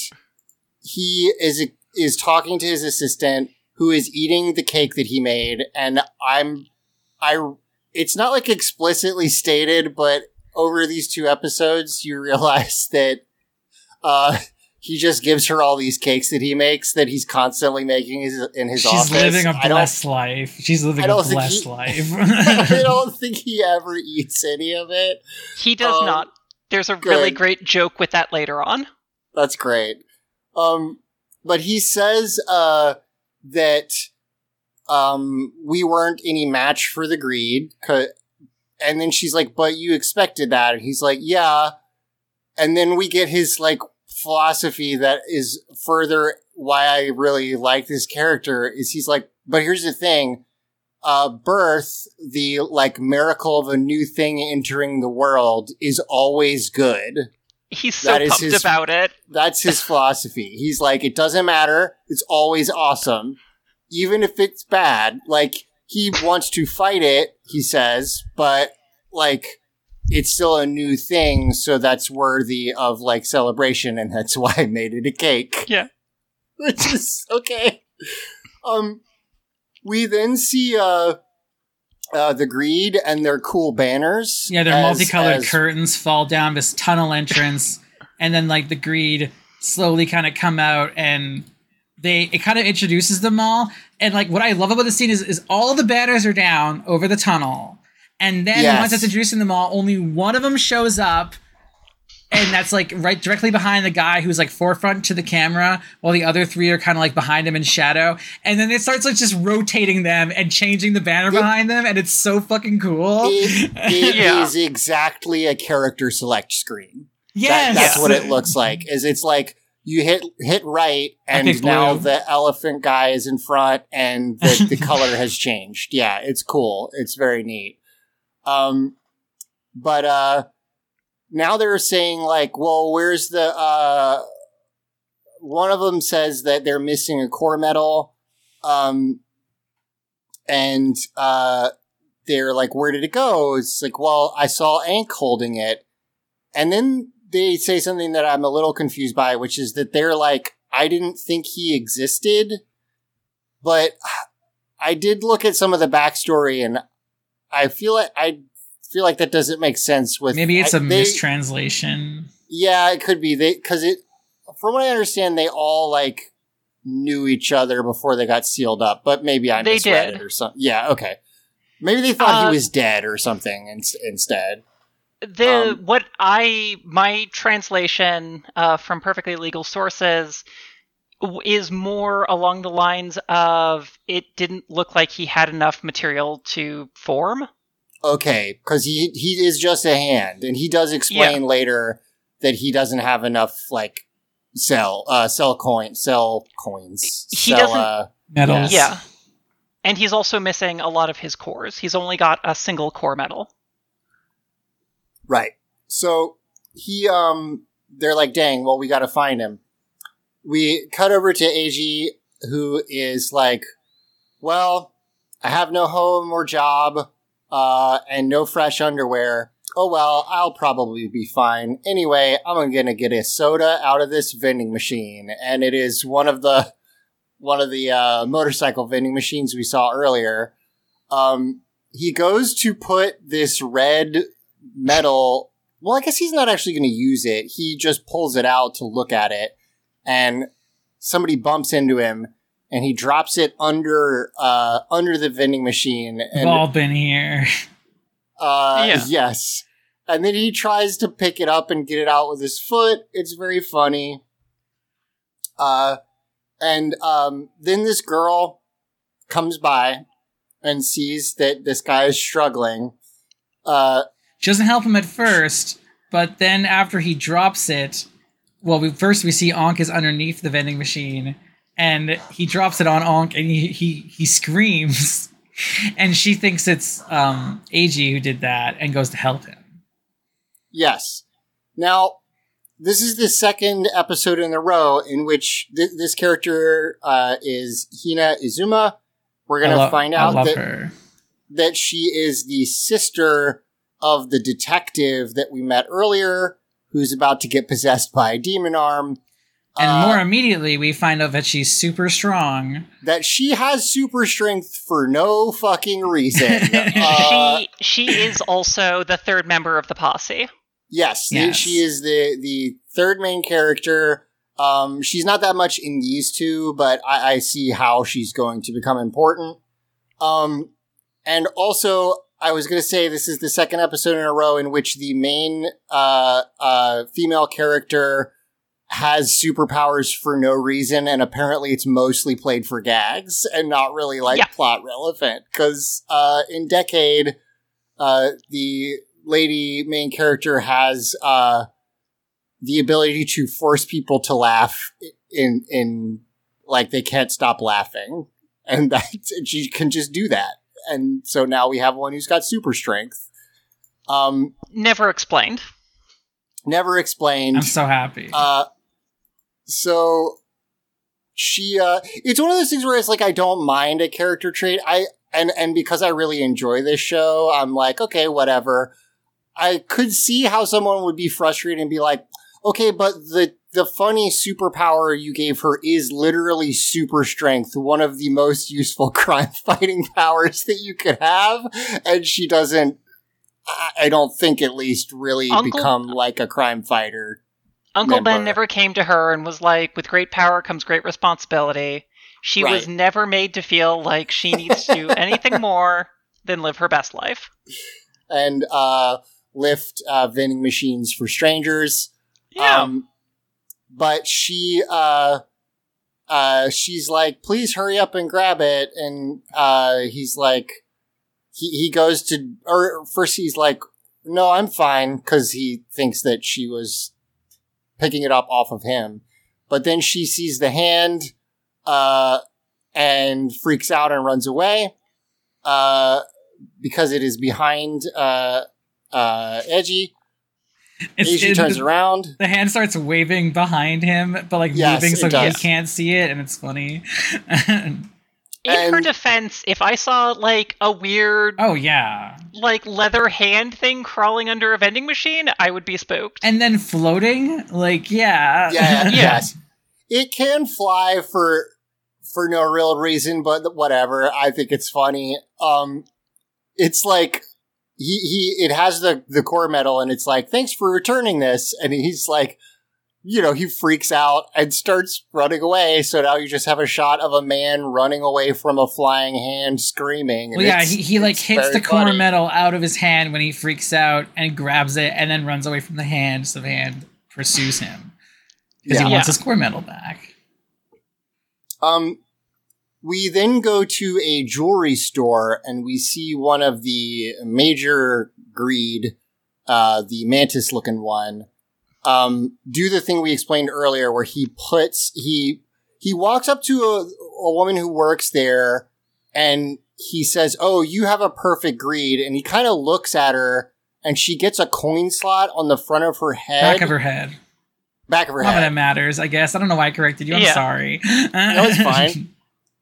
he is is talking to his assistant, who is eating the cake that he made. And I'm, I. It's not like explicitly stated, but over these two episodes, you realize [laughs] that, uh, he just gives her all these cakes that he makes that he's constantly making his, in his She's office. She's living a don't- blessed life. She's living a don't blessed he- life. [laughs] I don't think he ever eats any of it. He does Um, not. There's a really great joke with that later on. That's great. Um, but he says uh, that um, we weren't any match for the greed. And then she's like, "But you expected that." And he's like, "Yeah." And then we get his like philosophy that is further why I really like this character is he's like, "But here's the thing." Uh, birth, the like miracle of a new thing entering the world, is always good. He's so That pumped his- about it. That's his [laughs] philosophy. He's like, it doesn't matter. It's always awesome. Even if it's bad. Like, he wants to fight it, he says, but like, it's still a new thing, so that's worthy of like celebration, and that's [laughs] why I made it a cake. Yeah. [laughs] Which is okay. Um, we then see, uh, uh, the greed and their cool banners. yeah, their as- multicolored as- curtains fall down this tunnel entrance, and then like the greed slowly kind of come out and they it kind of introduces them all. And like what I love about the scene is is all the banners are down over the tunnel, and then Yes. once it's introducing them all, only one of them shows up. And that's like right directly behind the guy who's like forefront to the camera, while the other three are kind of like behind him in shadow. And then it starts like just rotating them and changing the banner behind them, and it's so fucking cool. It, [laughs] it Yeah. is exactly a character select screen. That- Yes, that's what it looks like. Is it's like you hit hit right, and now blue. the elephant guy is in front, and the, [laughs] the color has changed. Yeah, it's cool. It's very neat. Um, but uh, now they're saying like, well, where's the uh? One of them says that they're missing a core metal, um, and uh, they're like, where did it go? It's like, well, I saw Ankh holding it. And then they say something that I'm a little confused by, which is that they're like, I didn't think he existed, but I did look at some of the backstory and I feel like, I feel like that doesn't make sense with. Maybe it's a a mistranslation. Yeah, it could be. They, cause it, from what I understand, they all like knew each other before they got sealed up, but maybe I They misread did. it or something. Yeah, okay. Maybe they thought Uh, he was dead or something in- instead. The Um, what I my translation uh, from perfectly legal sources is more along the lines of it didn't look like he had enough material to form. Okay, because he he is just a hand, and he does explain later that he doesn't have enough like cell uh cell coin cell coins. He sell, doesn't- Uh, Metals. Yeah. And he's also missing a lot of his cores. He's only got a single core metal. right. So he um they're like, dang, well, we got to find him. We cut over to Eiji, who is like, well, I have no home or job, uh, and no fresh underwear. Oh well, I'll probably be fine. Anyway, I'm gonna get a soda out of this vending machine, and it is one of the one of the uh, motorcycle vending machines we saw earlier. Um, he goes to put this red metal. Well, I guess he's not actually going to use it. He just pulls it out to look at it, and somebody bumps into him, and he drops it under uh, under the vending machine. We've And all been here. uh, Yeah. yes, and then he tries to pick it up and get it out with his foot. It's very funny. Uh, and um, then this girl comes by and sees that this guy is struggling. Uh, She doesn't help him at first, but then after he drops it, well, we first we see Ankh is underneath the vending machine, and he drops it on Ankh, and he he he screams, [laughs] and she thinks it's um Eiji who did that, and goes to help him. Yes. Now, this is the second episode in a row in which th- this character uh, is Hina Izumi. We're gonna lo- find out that her. that she is the sister of the detective that we met earlier, who's about to get possessed by a demon arm. And Uh, more immediately, we find out that she's super strong. that she has super strength for no fucking reason. [laughs] Uh, she she is also the third member of the posse. Yes, the- Yes. she is the the third main character. Um, she's not that much in these two, but I, I see how she's going to become important. Um, and also, I was going to say this is the second episode in a row in which the main uh, uh, female character has superpowers for no reason, and apparently it's mostly played for gags and not really like Yeah. plot relevant. Because uh, in Decade, uh, the lady main character has uh, the ability to force people to laugh in in like they can't stop laughing, and [laughs] that she can just do that. And so now we have one who's got super strength. Um, Never explained. never explained. I'm so happy. Uh, so she, uh, it's one of those things where it's like, I don't mind a character trait. I, and, and because I really enjoy this show, I'm like, okay, whatever. I could see how someone would be frustrated and be like, okay, but the, the funny superpower you gave her is literally super strength, one of the most [laughs] useful crime fighting powers that you could have. And she doesn't, I- don't think at least really Uncle- become like a crime fighter Uncle Ben never came to her and was like, with great power comes great responsibility. She was never made to feel like she needs to do [laughs] anything more than live her best life. and uh, lift uh, vending machines for strangers. Yeah. Um, but she, uh, uh, she's like, please hurry up and grab it. And uh, he's like, he, he goes to, or first he's like, no, I'm fine, because he thinks that she was picking it up off of him. But then she sees the hand uh, and freaks out and runs away uh, because it is behind uh, uh, Eiji. Eiji turns the, around. the hand starts waving behind him, but like Yes, moving so he can't see it, and it's funny. [laughs] In her defense, if I saw like a weird oh yeah, like leather hand thing crawling under a vending machine, I would be spooked. and then floating, like yeah, Yeah, [laughs] Yeah. yes. It can fly for for no real reason, but whatever. I think it's funny. Um, it's like he he it has the the core metal, and it's like thanks for returning this, and he's like. You know, he freaks out and starts running away. So now you just have a shot of a man running away from a flying hand screaming. and Well, yeah, he, he like hits the core funny. metal out of his hand when he freaks out and grabs it, and then runs away from the hand. So the hand pursues him because Yeah. he wants Yeah. his core metal back. Um, we then go to a jewelry store and we see one of the major greed, uh, the mantis looking one, um, do the thing we explained earlier where he puts, he, he walks up to a, a woman who works there and he says, Oh, you have a perfect greed. And he kind of looks at her and she gets a coin slot on the front of her head Back of her head. back of her Not that it head, matters, I guess. I don't know why I corrected you. I'm Yeah. sorry. No, it's [laughs] fine.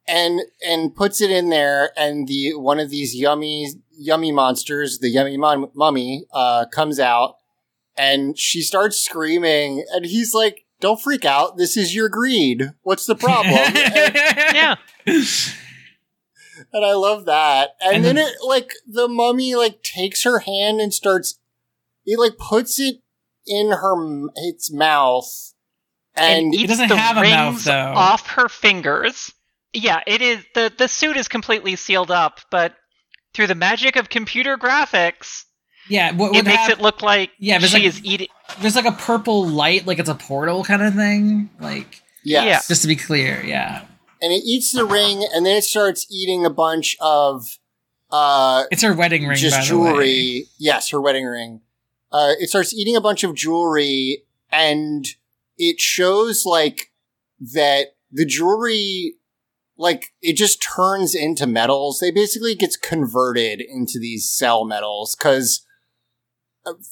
and and puts it in there. And the one of these yummy yummy monsters, the yummy mum- mummy, uh, comes out, and she starts screaming, and he's like, "Don't freak out. This is your greed. What's the problem?" [laughs] and, Yeah. and I love that. And, And then then- it like the mummy like takes her hand and starts. It like puts it in her its mouth, And, and eats doesn't the have a rings mouth, though. off her fingers. Yeah, it is the the suit is completely sealed up, but through the magic of computer graphics, yeah, what it makes have, it look like Yeah, she like- is eating. there's like a purple light, like it's a portal kind of thing. Like, yes. Yeah. just to be clear, yeah, and it eats the ring, and then it starts eating a bunch of uh it's her wedding ring. just by the way. jewelry. Yes, her wedding ring. Uh, it starts eating a bunch of jewelry, and it shows like that the jewelry, like it just turns into metals. They basically gets converted into these cell metals because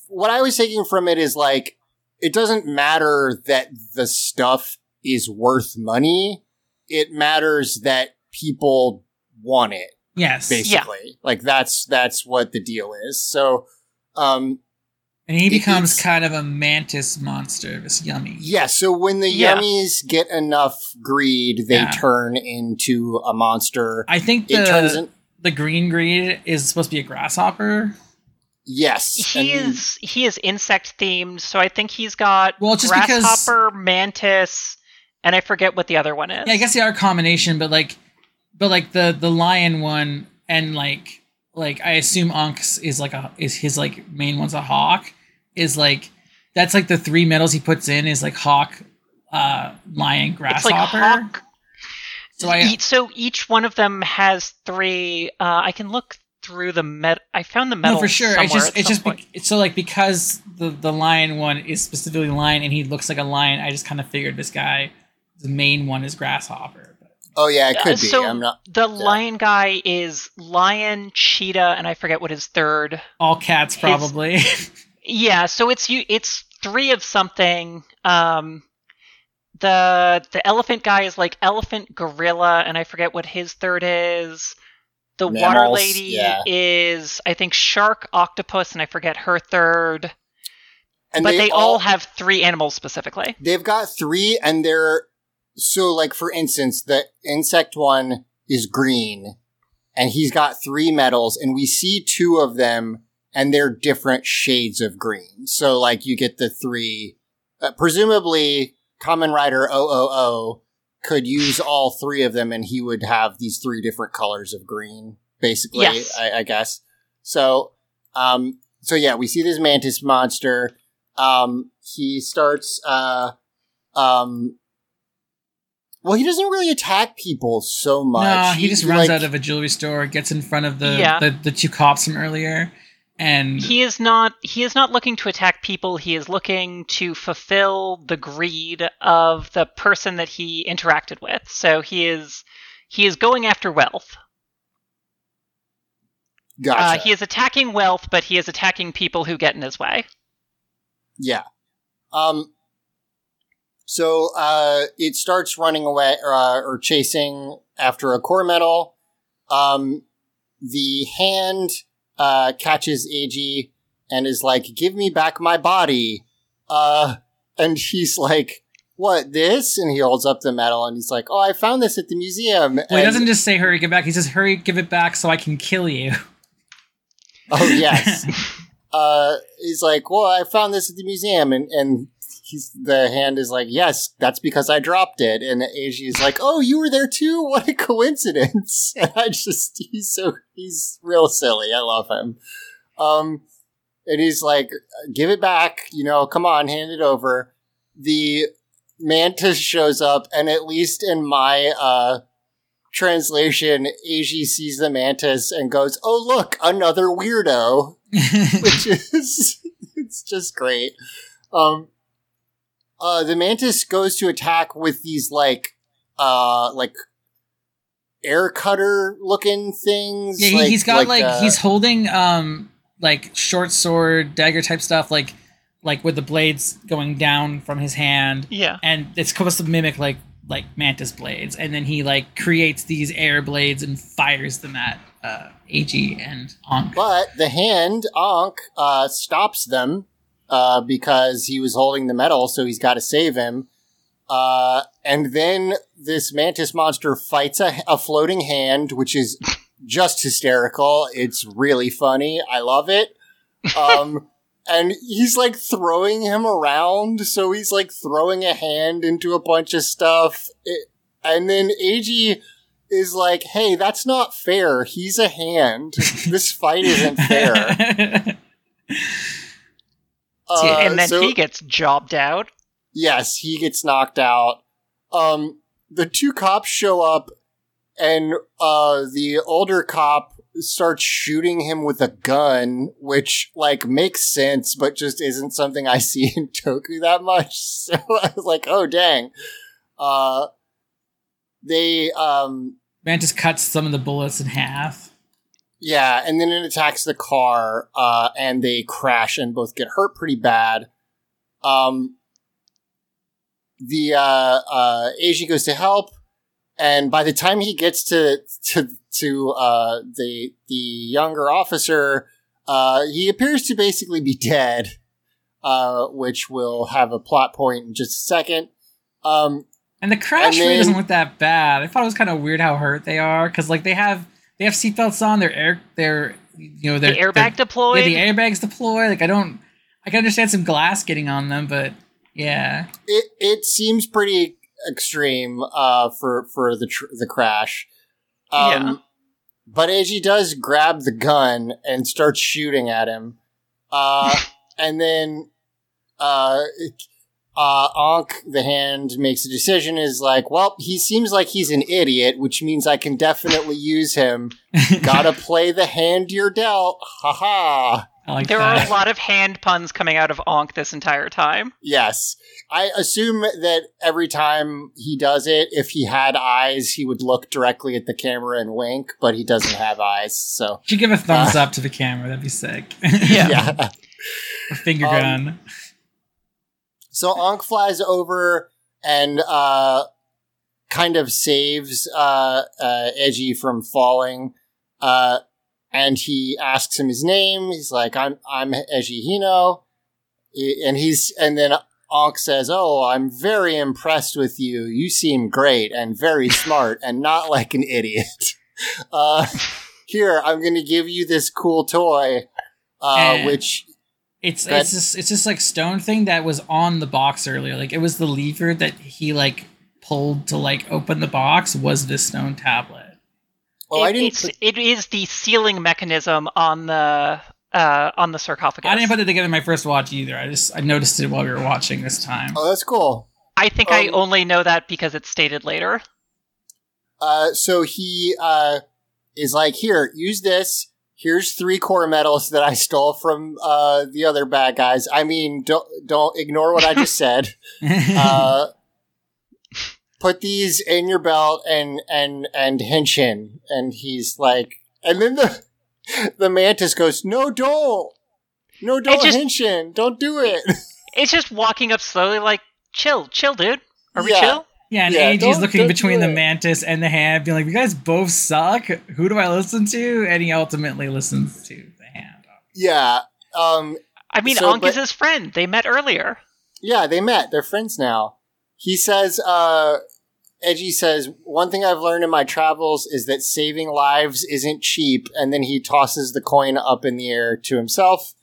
what I was taking from it is like it doesn't matter that the stuff is worth money. It matters that people want it Yes, basically. Like that's that's what the deal is. So um and he becomes kind of a mantis monster. This yummy. yeah, so when the Yeah. yummies get enough greed, they Yeah. turn into a monster. I think it turns the in the green greed is supposed to be a grasshopper. Yes. He and- is he is insect themed, so I think he's got Well, just because- grasshopper, mantis, and I forget what the other one is. Yeah, I guess they are a combination, but like, but like the the lion one and like like I assume Ankh's is like a is his like main one's a hawk is like that's like the three metals he puts in is like hawk, uh, lion, it's like grasshopper. hawk. So I so each one of them has three. Uh, I can look through the met. I found the metal no for sure. It's just it's just be- so like because the the lion one is specifically lion and he looks like a lion. I just kind of figured this guy, the main one is grasshopper. But oh yeah, it could Uh, be. so I'm not the yeah. lion guy is lion, cheetah, and I forget what his third. all cats His- probably. [laughs] Yeah, so it's you. It's three of something. Um, the the elephant guy is like elephant, gorilla, and I forget what his third is. The water lady yeah. is I think shark, octopus, and I forget her third. and but they, all have three animals specifically. They've got three, and they're so like for instance, the insect one is green, and he's got three metals, and we see two of them, and they're different shades of green. So like you get the three, uh, presumably Kamen Rider 000 could use all three of them, and he would have these three different colors of green, basically. Yes. I, I guess. So, um, so yeah, we see this mantis monster. Um, he starts, uh, um, well, he doesn't really attack people so much. No, he just runs like- out of a jewelry store, gets in front of the Yeah. the, the two cops from earlier, and He is not he is not looking to attack people, he is looking to fulfill the greed of the person that he interacted with. So he is he is going after wealth. Gotcha. Uh, he is attacking wealth, but he is attacking people who get in his way. Yeah. Um. So uh, it starts running away uh, or chasing after a core metal. Um, the hand uh, catches Eiji and is like, "Give me back my body." Uh, and she's like, "What this?" And he holds up the medal, and he's like, "Oh, I found this at the museum." well, he doesn't just say "hurry, give it back." He says "hurry, give it back, so I can kill you." Oh yes. [laughs] uh, he's like, "Well, I found this at the museum," and and he's the hand is like, "Yes, that's because I dropped it." And Eiji is like, "Oh, you were there too? [laughs] What a coincidence!" [laughs] And I just he's so he's real silly. I love him. Um, and he's like, "Give it back, you know. Come on, hand it over." The mantis shows up, and at least in my uh translation, Eiji sees the mantis and goes, "Oh, look, another weirdo." [laughs] which is it's just great. Um, uh, the mantis goes to attack with these like, uh, like air cutter looking things. yeah, he, he's got like, uh, he's holding um like short sword dagger type stuff like like with the blades going down from his hand, Yeah. and it's supposed to mimic like like mantis blades, and then he like creates these air blades and fires them at uh, Eiji and Ankh. But the hand, Ankh, uh, stops them uh, because he was holding the metal, so he's got to save him. Uh, and then this mantis monster fights a, a floating hand, which is just hysterical. It's really funny. I love it. Um, [laughs] and he's like throwing him around, so he's like throwing a hand into a bunch of stuff. It- and then Eiji is like, "Hey, that's not fair. He's a hand. this fight isn't [laughs] fair." [laughs] Uh, and then so- he gets jobbed out. Yes, he gets knocked out. Um, the two cops show up, and uh, the older cop starts shooting him with a gun, which like makes sense, but just isn't something I see in [laughs] Toku that much. [laughs] So I was like, oh dang. Uh, they um, just cuts some of the bullets in half. Yeah, and then it attacks the car, uh, and they crash and both get hurt pretty bad. Um, the uh, uh, Eiji goes to help, and by the time he gets to to to uh, the the younger officer, uh, he appears to basically be dead, uh, which will have a plot point in just a second. Um, And the crash And really then- doesn't look that bad. I thought it was kind of weird how hurt they are because like they have they have seatbelts on. Their air, their you know The their airbag their- deployed. Yeah, the airbags deploy. Like I don't, I can understand some glass getting on them, but yeah, it it seems pretty extreme uh for for the tr- the crash um Yeah. but Eiji does grab the gun and starts shooting at him uh [laughs] and then uh uh Ankh the hand makes a decision is like well he seems like he's an idiot which means I can definitely use him [laughs] gotta play the hand you're dealt haha I like there that. are a lot of hand puns coming out of Ankh this entire time. Yes. I assume that every time he does it, if he had eyes, he would look directly at the camera and wink, but he doesn't have eyes, so. Should give a thumbs up to the camera. That'd be sick. Yeah. [laughs] Yeah. A finger Um, gun. So Ankh flies over and uh, kind of saves uh, uh, Eiji from falling. Uh, and he asks him his name. He's like, "I'm I'm Eiji Hino," and he's and then Ankh says, "Oh, I'm very impressed with you. You seem great and very [laughs] smart and not like an idiot. [laughs] Uh, here, I'm going to give you this cool toy, uh, which It's Go ahead. it's just it's just like stone thing that was on the box earlier. Like it was the lever that he like pulled to like open the box was this stone tablet. well, I didn't. it's, put- it is the sealing mechanism on the uh, on the sarcophagus. I didn't put it together in my first watch either. I just I noticed it while we were watching this time. oh, that's cool. I think I Um, only know that because it's stated later. Uh, so he uh, is like, here, use this. Here's three core metals that I stole from uh, the other bad guys. I mean, don't don't ignore what I just said. [laughs] Uh, put these in your belt and and and henshin. And he's like, and then the the mantis goes, no, don't, no, don't just- henshin, don't do it. It's just walking up slowly, like, chill, chill, dude. Are we Yeah. chill? Yeah, and Yeah, Angie's don't- looking between the mantis and the hand, being like, "You guys both suck. Who do I listen to?" And he ultimately listens to the hand. yeah. Um, I mean, So, Ankh is his friend. They met earlier. Yeah, they met. They're friends now. He says, uh, Eiji says, one thing I've learned in my travels is that saving lives isn't cheap. And then he tosses the coin up in the air to himself,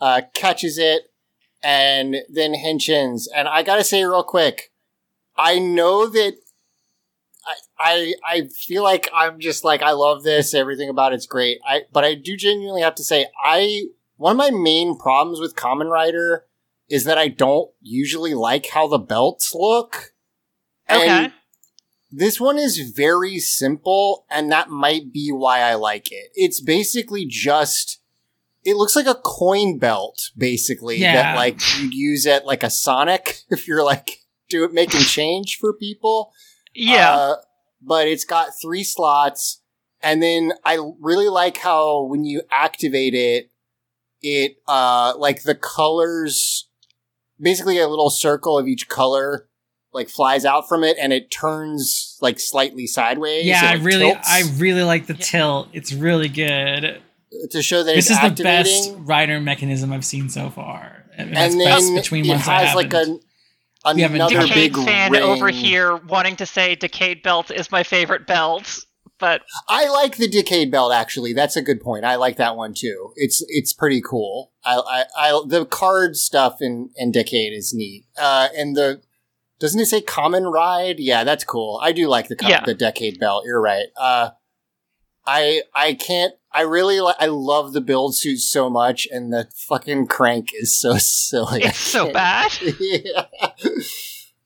uh, catches it, and then henshins. And I gotta say real quick, I know that I, I, I feel like I'm just like, I love this. Everything about it's great. I, but I do genuinely have to say, I, one of my main problems with Kamen Rider is that I don't usually like how the belts look. Okay. And this one is very simple, and that might be why I like it. It's basically just it looks like a coin belt, basically, Yeah. that like you'd use at like a Sonic [laughs] if you're like do it making change for people. yeah. Uh, but it's got three slots. And then I really like how when you activate it, it, uh, like the colors basically a little circle of each color like flies out from it and it turns like slightly sideways. Yeah, I really, tilts I really like the Yeah. tilt. It's really good. to show that This it's is the best rider mechanism I've seen so far. And, and then between it ones I has like haven't. A We haven't another Decade big fan ring. over here wanting to say Decade Belt is my favorite belt, but I like the Decade belt actually. That's a good point. I like that one too. It's it's pretty cool. I I, I the card stuff in in Decade is neat. Uh, and the doesn't it say Kamen Ride? Yeah, that's cool. I do like the co- Yeah. the Decade belt. You're right. Uh, I I can't. I really li- I love the build suit so much, and the fucking crank is so [laughs] silly. it's so [laughs] bad. yeah. [laughs]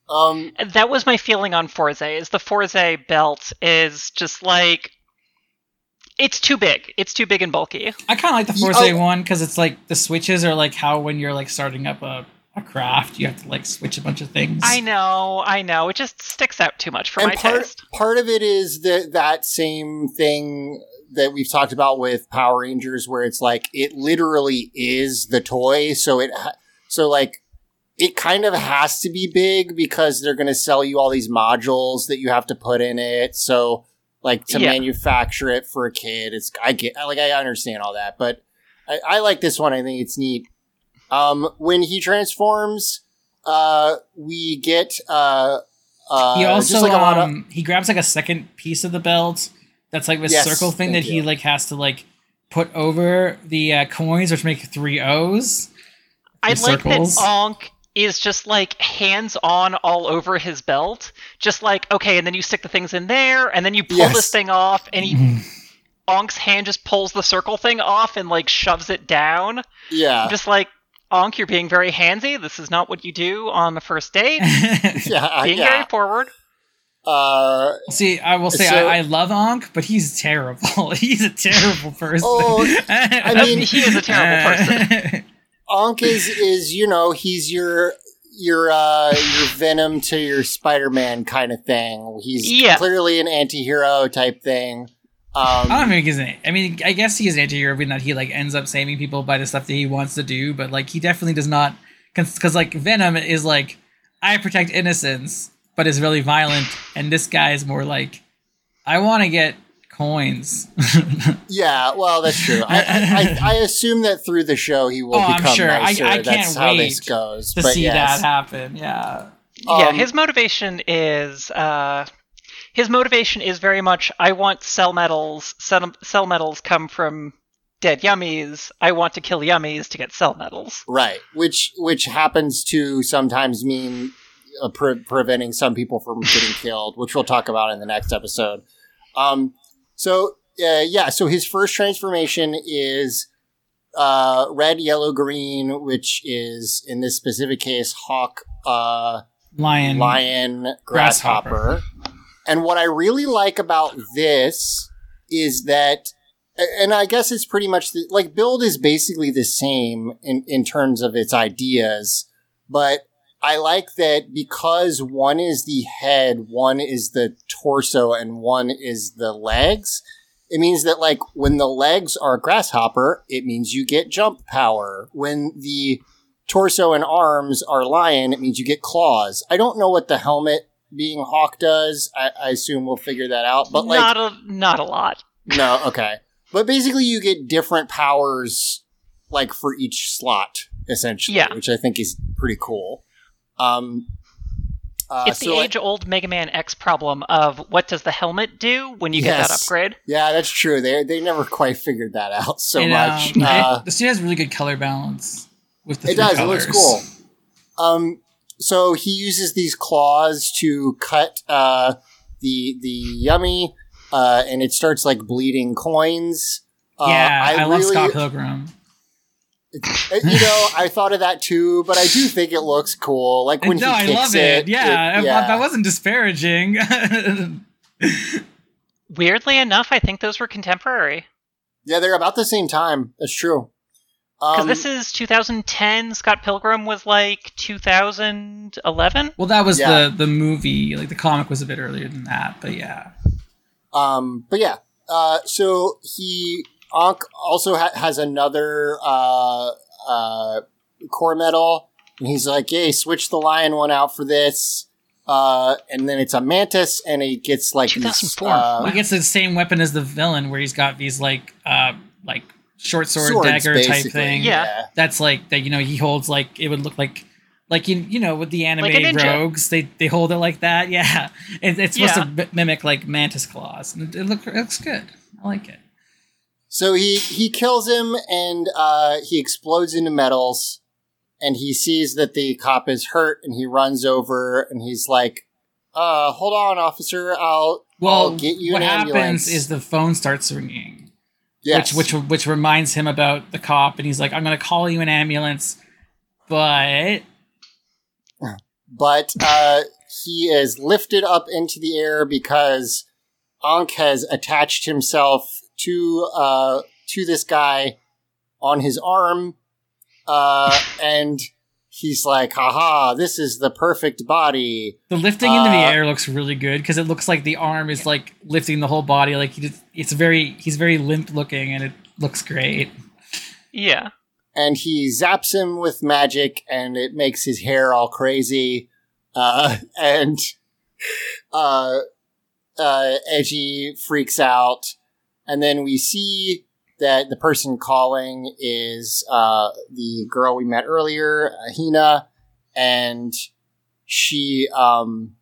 Um. That was my feeling on Fourze. Is the Fourze belt is just like it's too big. It's too big and bulky. I kind of like the Ye- Fourze oh. one because it's like the switches are like how when you're like starting up a, a craft, you have to like switch a bunch of things. I know, I know. It just sticks out too much for and my part taste. part of it is that that same thing that we've talked about with Power Rangers, where it's like it literally is the toy. So it so like it kind of has to be big because they're going to sell you all these modules that you have to put in it. So like to Yeah. manufacture it for a kid, it's I get like I understand all that, but I, I like this one. I think it's neat. Um, when he transforms, uh, we get uh. Uh, he just also like a lot of- um he grabs like a second piece of the belt that's like this Yes, circle thing thank that he like has to like put over the uh, coins which make three O's. I the like that circles. Ankh is just like hands on all over his belt. Just like, okay, and then you stick the things in there, and then you pull Yes. this thing off, and he Mm-hmm. Ankh's hand just pulls the circle thing off and like shoves it down. yeah. I'm just like, Ankh, you're being very handsy. This is not what you do on the first date. [laughs] yeah, Being yeah. very forward. Uh, See, I will say So- I, I love Ankh, but he's terrible. [laughs] he's a terrible person. Oh, I [laughs] mean- he is a terrible person. [laughs] Ankh is is you know he's your your uh your Venom to your Spider Man kind of thing. He's Yeah. clearly an anti-hero type thing. Um, I don't think he's an. I mean, I guess he is an anti-hero in that he like ends up saving people by the stuff that he wants to do, but like he definitely does not, because like Venom is like, I protect innocence, but is really violent, and this guy is more like, I want to get coins. [laughs] yeah, well, that's true. I, I, I, I assume that through the show he will Oh, I'm become sure. Nicer. I that's can't how wait this goes. to but see yes. that happen. Yeah. yeah, Um, his motivation is uh his motivation is very much I want cell medals. Cell, cell medals come from dead yummies. I want to kill yummies to get cell medals. Right, which which happens to sometimes mean uh, pre- preventing some people from getting killed, which we'll talk about in the next episode. Um, so uh, yeah, so his first transformation is uh, red, yellow, green, which is in this specific case hawk, uh, Lion. lion, Grasshopper. grasshopper. And what I really like about this is that, and I guess it's pretty much the, like build is basically the same in, in terms of its ideas, but I like that because one is the head, one is the torso, and one is the legs. It means that like when the legs are grasshopper, it means you get jump power. When the torso and arms are lion, it means you get claws. I don't know what the helmet being hawk does. I, I assume we'll figure that out. But like, not a not a lot. no, okay. But basically, you get different powers, like for each slot, essentially, Yeah. which I think is pretty cool. Um, uh, it's so, the like- age old Mega Man X problem of what does the helmet do when you get that upgrade? yeah, that's true. They they never quite figured that out so And, much. um, Uh, it- [laughs] the suit has really good color balance with the it three does. colors. It looks cool. Um, so he uses these claws to cut uh, the the yummy, uh, and it starts like bleeding coins. Uh, Yeah, I, love really- Scott Pilgrim. Uh, you know, I thought of that too, but I do think it looks cool. Like when no, he I kicks love it. Yeah, it- I- I, wasn't disparaging. Weirdly enough, I think those were contemporary. yeah, they're about the same time. That's true. Because Um, this is 2010. Scott Pilgrim was like 2011. well, that was Yeah. the the movie. Like the comic was a bit earlier than that, but yeah. Um, but yeah, uh, so he Ankh also ha- has another uh, uh, core medal, And he's like, "Yay, switch the lion one out for this." Uh, and then it's a mantis, and he gets like these, 2004. uh, he gets the same weapon as the villain, where he's got these like uh like short sword swords, dagger type thing. Yeah. That's like that. You know, he holds like it would look like. Like you, you know, with the anime Like rogues, they they hold it like that. [laughs] Yeah, it, it's supposed Yeah. to mi- mimic like mantis claws. And It, it, look, it looks good. I like it. So he he kills him and uh, he explodes into metals, and he sees that the cop is hurt, and he runs over and he's like, "Uh, hold on, officer, I'll Well, I'll get you what an happens ambulance." is the phone starts ringing, yes. which which which reminds him about the cop, and he's like, "I'm going to call you an ambulance," but but uh, he is lifted up into the air because Ankh has attached himself to uh, to this guy on his arm, uh, and he's like, "Haha, this is the perfect body." the lifting into the Uh, air looks really good because it looks like the arm is like lifting the whole body. Like he just, it's very he's very limp looking, and it looks great. Yeah. and he zaps him with magic and it makes his hair all crazy uh [laughs] and uh uh Eiji freaks out and then we see that the person calling is uh the girl we met earlier Hina and she um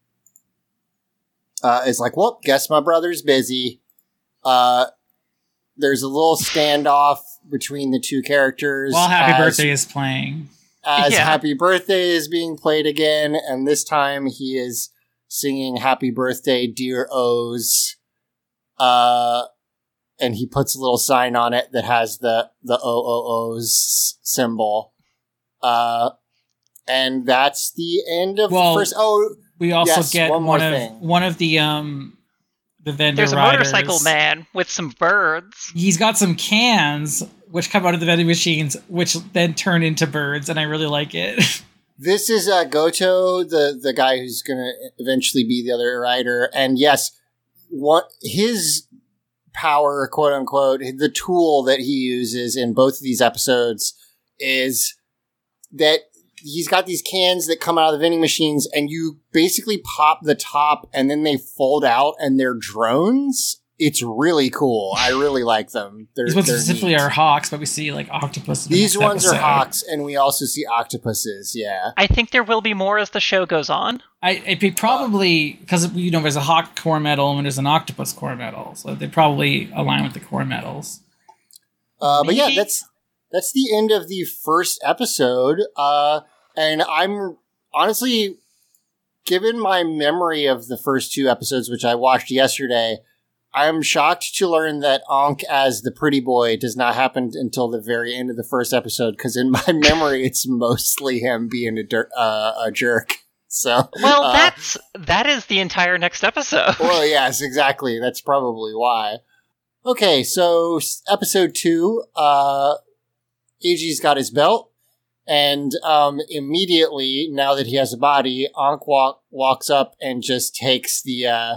uh is like well guess my brother's busy uh there's a little standoff between the two characters While Happy as- Birthday is playing, as Yeah. Happy Birthday is being played again, and this time he is singing Happy Birthday, Dear OOO's. Uh, and he puts a little sign on it that has the, the OOO's symbol. Uh, and that's the end of Well, the first. Oh, we also Yes, get one one, more of thing. one of the um the vendor There's a riders. motorcycle man with some birds. He's got some cans which come out of the vending machines, which then turn into birds, and I really like it. [laughs] This is uh, Goto, the the guy who's going to eventually be the other rider, and yes, what his power, quote unquote, the tool that he uses in both of these episodes is that he's got these cans that come out of the vending machines, and you basically pop the top, and then they fold out, and they're drones. It's really cool. I really like them. They're, These ones they're specifically neat. are hawks, but we see like octopuses. These next ones are hawks, and we also see octopuses. Yeah. I think there will be more as the show goes on. I it'd be probably because you know there's a hawk core medal and there's an octopus core medal, so they probably align with the core medals. Uh, but yeah, that's that's the end of the first episode. Uh, and I'm honestly, given my memory of the first two episodes, which I watched yesterday, I'm shocked to learn that Ankh as the pretty boy does not happen until the very end of the first episode. Because in my [laughs] memory, it's mostly him being a, dir- uh, a jerk. So, Well, uh, that's that is the entire next episode. well, [laughs] yes, exactly. That's probably why. Okay, so episode two, uh, Eiji's got his belt, and um, immediately, now that he has a body, Ankh walk, walks up and just takes the uh,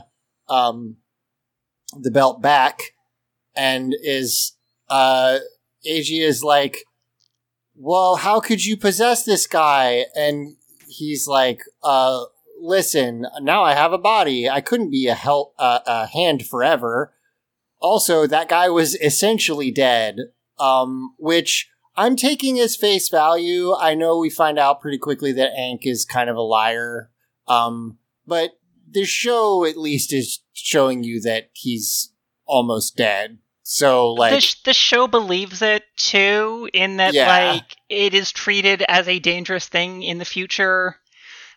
um, the belt back, and is uh, Eiji is like, "Well, how could you possess this guy?" And he's like, uh, listen, now I have a body. I couldn't be a help, uh, a hand forever. Also, that guy was essentially dead. Um, which I'm taking as face value. I know we find out pretty quickly that Ankh is kind of a liar. Um, but this show at least is showing you that he's almost dead. So, like, the, sh- the show believes it too, in that Yeah. like it is treated as a dangerous thing in the future.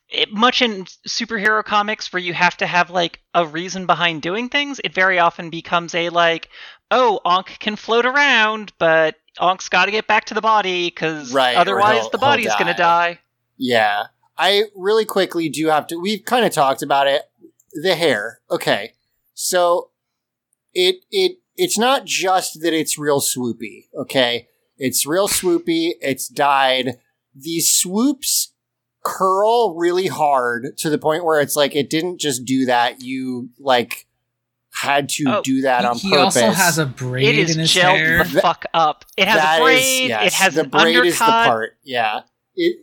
It, much in superhero comics, where you have to have like a reason behind doing things, it very often becomes a like, oh, Ankh can float around, but Ankh's got to get back to the body because Right, otherwise the body's gonna die. die. Yeah. I really quickly do have to we've kind of talked about it. The hair. Okay. So it it it's not just that it's real swoopy, okay? It's real swoopy, it's dyed. These swoops curl really hard to the point where it's like it didn't just do that, you like had to Oh, do that on he purpose. also has a braid It is in his gelled hair. the fuck up. It has That a is- braid. yes, it has the an braid undercut. is the part. Yeah. It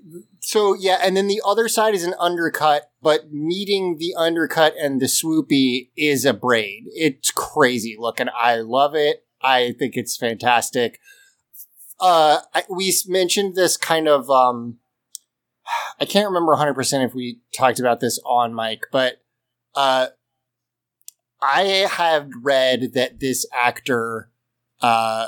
so yeah, and then the other side is an undercut, but meeting the undercut and the swoopy is a braid. It's crazy looking. I love it. I think it's fantastic. Uh, I, we mentioned this kind of, um, I can't remember 100% if we talked about this on mic, but, uh, I have read that this actor, uh,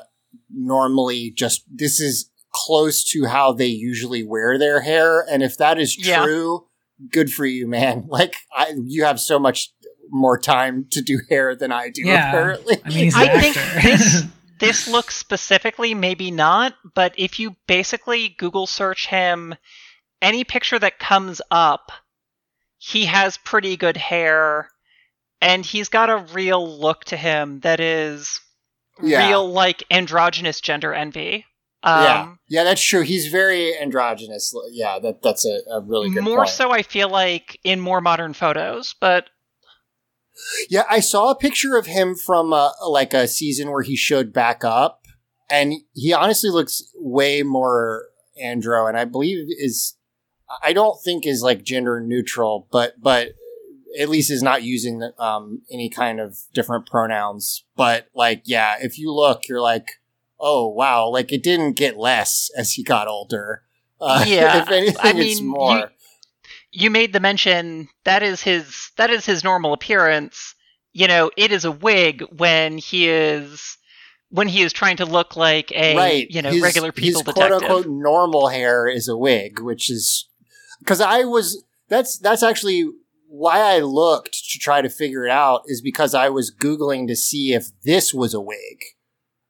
normally just, this is close to how they usually wear their hair. And if that is Yeah. true, good for you, man. [laughs] Like, I, you have so much more time to do hair than I do, Yeah. apparently. I mean, he's an I think this- [laughs] this looks specifically maybe not but if you basically google search him any picture that comes up he has pretty good hair and he's got a real look to him that is Yeah. real like androgynous gender envy um, yeah, yeah, that's true. He's very androgynous. Yeah, that that's a, a really good more point. so i feel like in more modern photos but Yeah, I saw a picture of him from uh, like a season where he showed back up, and he honestly looks way more andro, and I believe is I don't think is like gender neutral, but but at least is not using um, any kind of different pronouns. But like, yeah, if you look, you're like, oh wow, like it didn't get less as he got older. Uh, [laughs] Yeah, if anything, I it's mean, more. you- you made the mention that is his that is his normal appearance. You know, it is a wig when he is when he is trying to look like a right. you know His- regular people his detective. quote unquote normal hair is a wig, which is because I was that's that's actually why I looked to try to figure it out is because I was googling to see if this was a wig,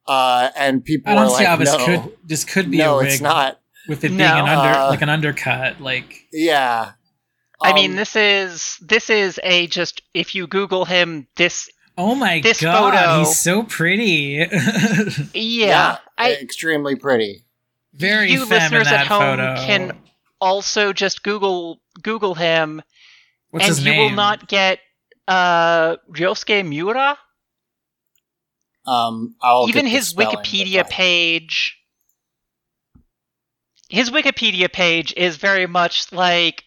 uh, and people I don't were see like, how this no, could this could be no, a wig it's not. with it being an under Uh, like an undercut. Like Yeah. I mean, Um, this is this is a just if you Google him, this oh my this god, photo- he's so pretty. [laughs] yeah, I extremely pretty. Very you femme in listeners that at home photo. can also just Google Google him, What's and his you name? will not get uh Ryosuke Miura. Um, I'll even his Wikipedia page his Wikipedia page is very much like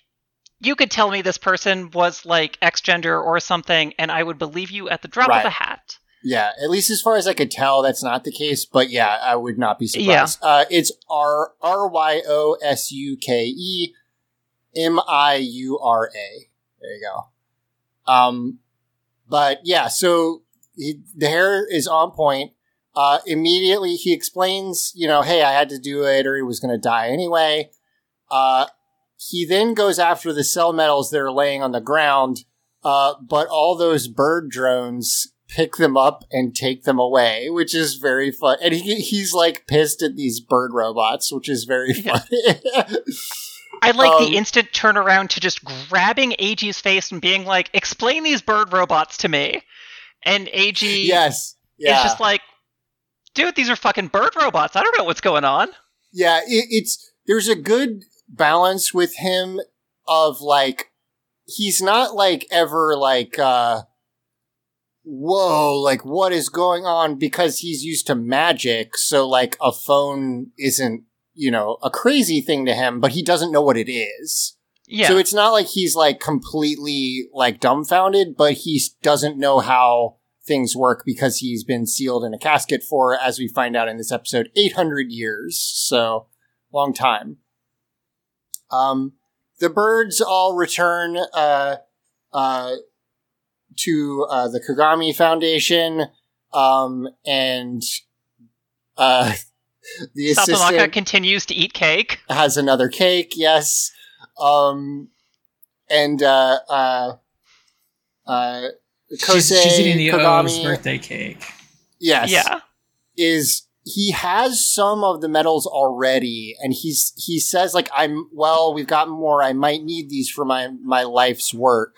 you could tell me this person was like X gender or something, and I would believe you at the drop Right. of a hat. Yeah, at least as far as I could tell, that's not the case. But yeah, I would not be surprised. Uh, it's R R Y O S U K E M I U R A. There you go. Um, but yeah, so he, the hair is on point. Uh, immediately he explains, you know, hey, I had to do it, or he was going to die anyway. Uh, he then goes after the cell medals that are laying on the ground. Uh, but all those bird drones pick them up and take them away, which is very fun. And he, he's like pissed at these bird robots, which is very Yeah. I like Um, the instant turnaround to just grabbing Eiji's face and being like, "Explain these bird robots to me," and Eiji yes. Yeah. is just like, "Dude, these are fucking bird robots. I don't know what's going on." yeah. It, it's, there's a good balance with him of like, he's not like ever like, uh, whoa, like what is going on? Because he's used to magic. So like a phone isn't, you know, a crazy thing to him, but he doesn't know what it is. Yeah, So it's not like he's like completely like dumbfounded, but he doesn't know how things work because he's been sealed in a casket for, as we find out in this episode, 800 years. So long time. Um, the birds all return, uh, uh, to, uh, the Kogami Foundation, um, and, uh, [laughs] the Satonaka assistant continues to eat cake. has another cake, yes. Um, and uh, uh, uh, Kosei she's, she's eating the OOO's birthday cake. yes, Yeah, is he has some of the medals already, and he's he says like I'm well, we've got more. I might need these for my my life's work.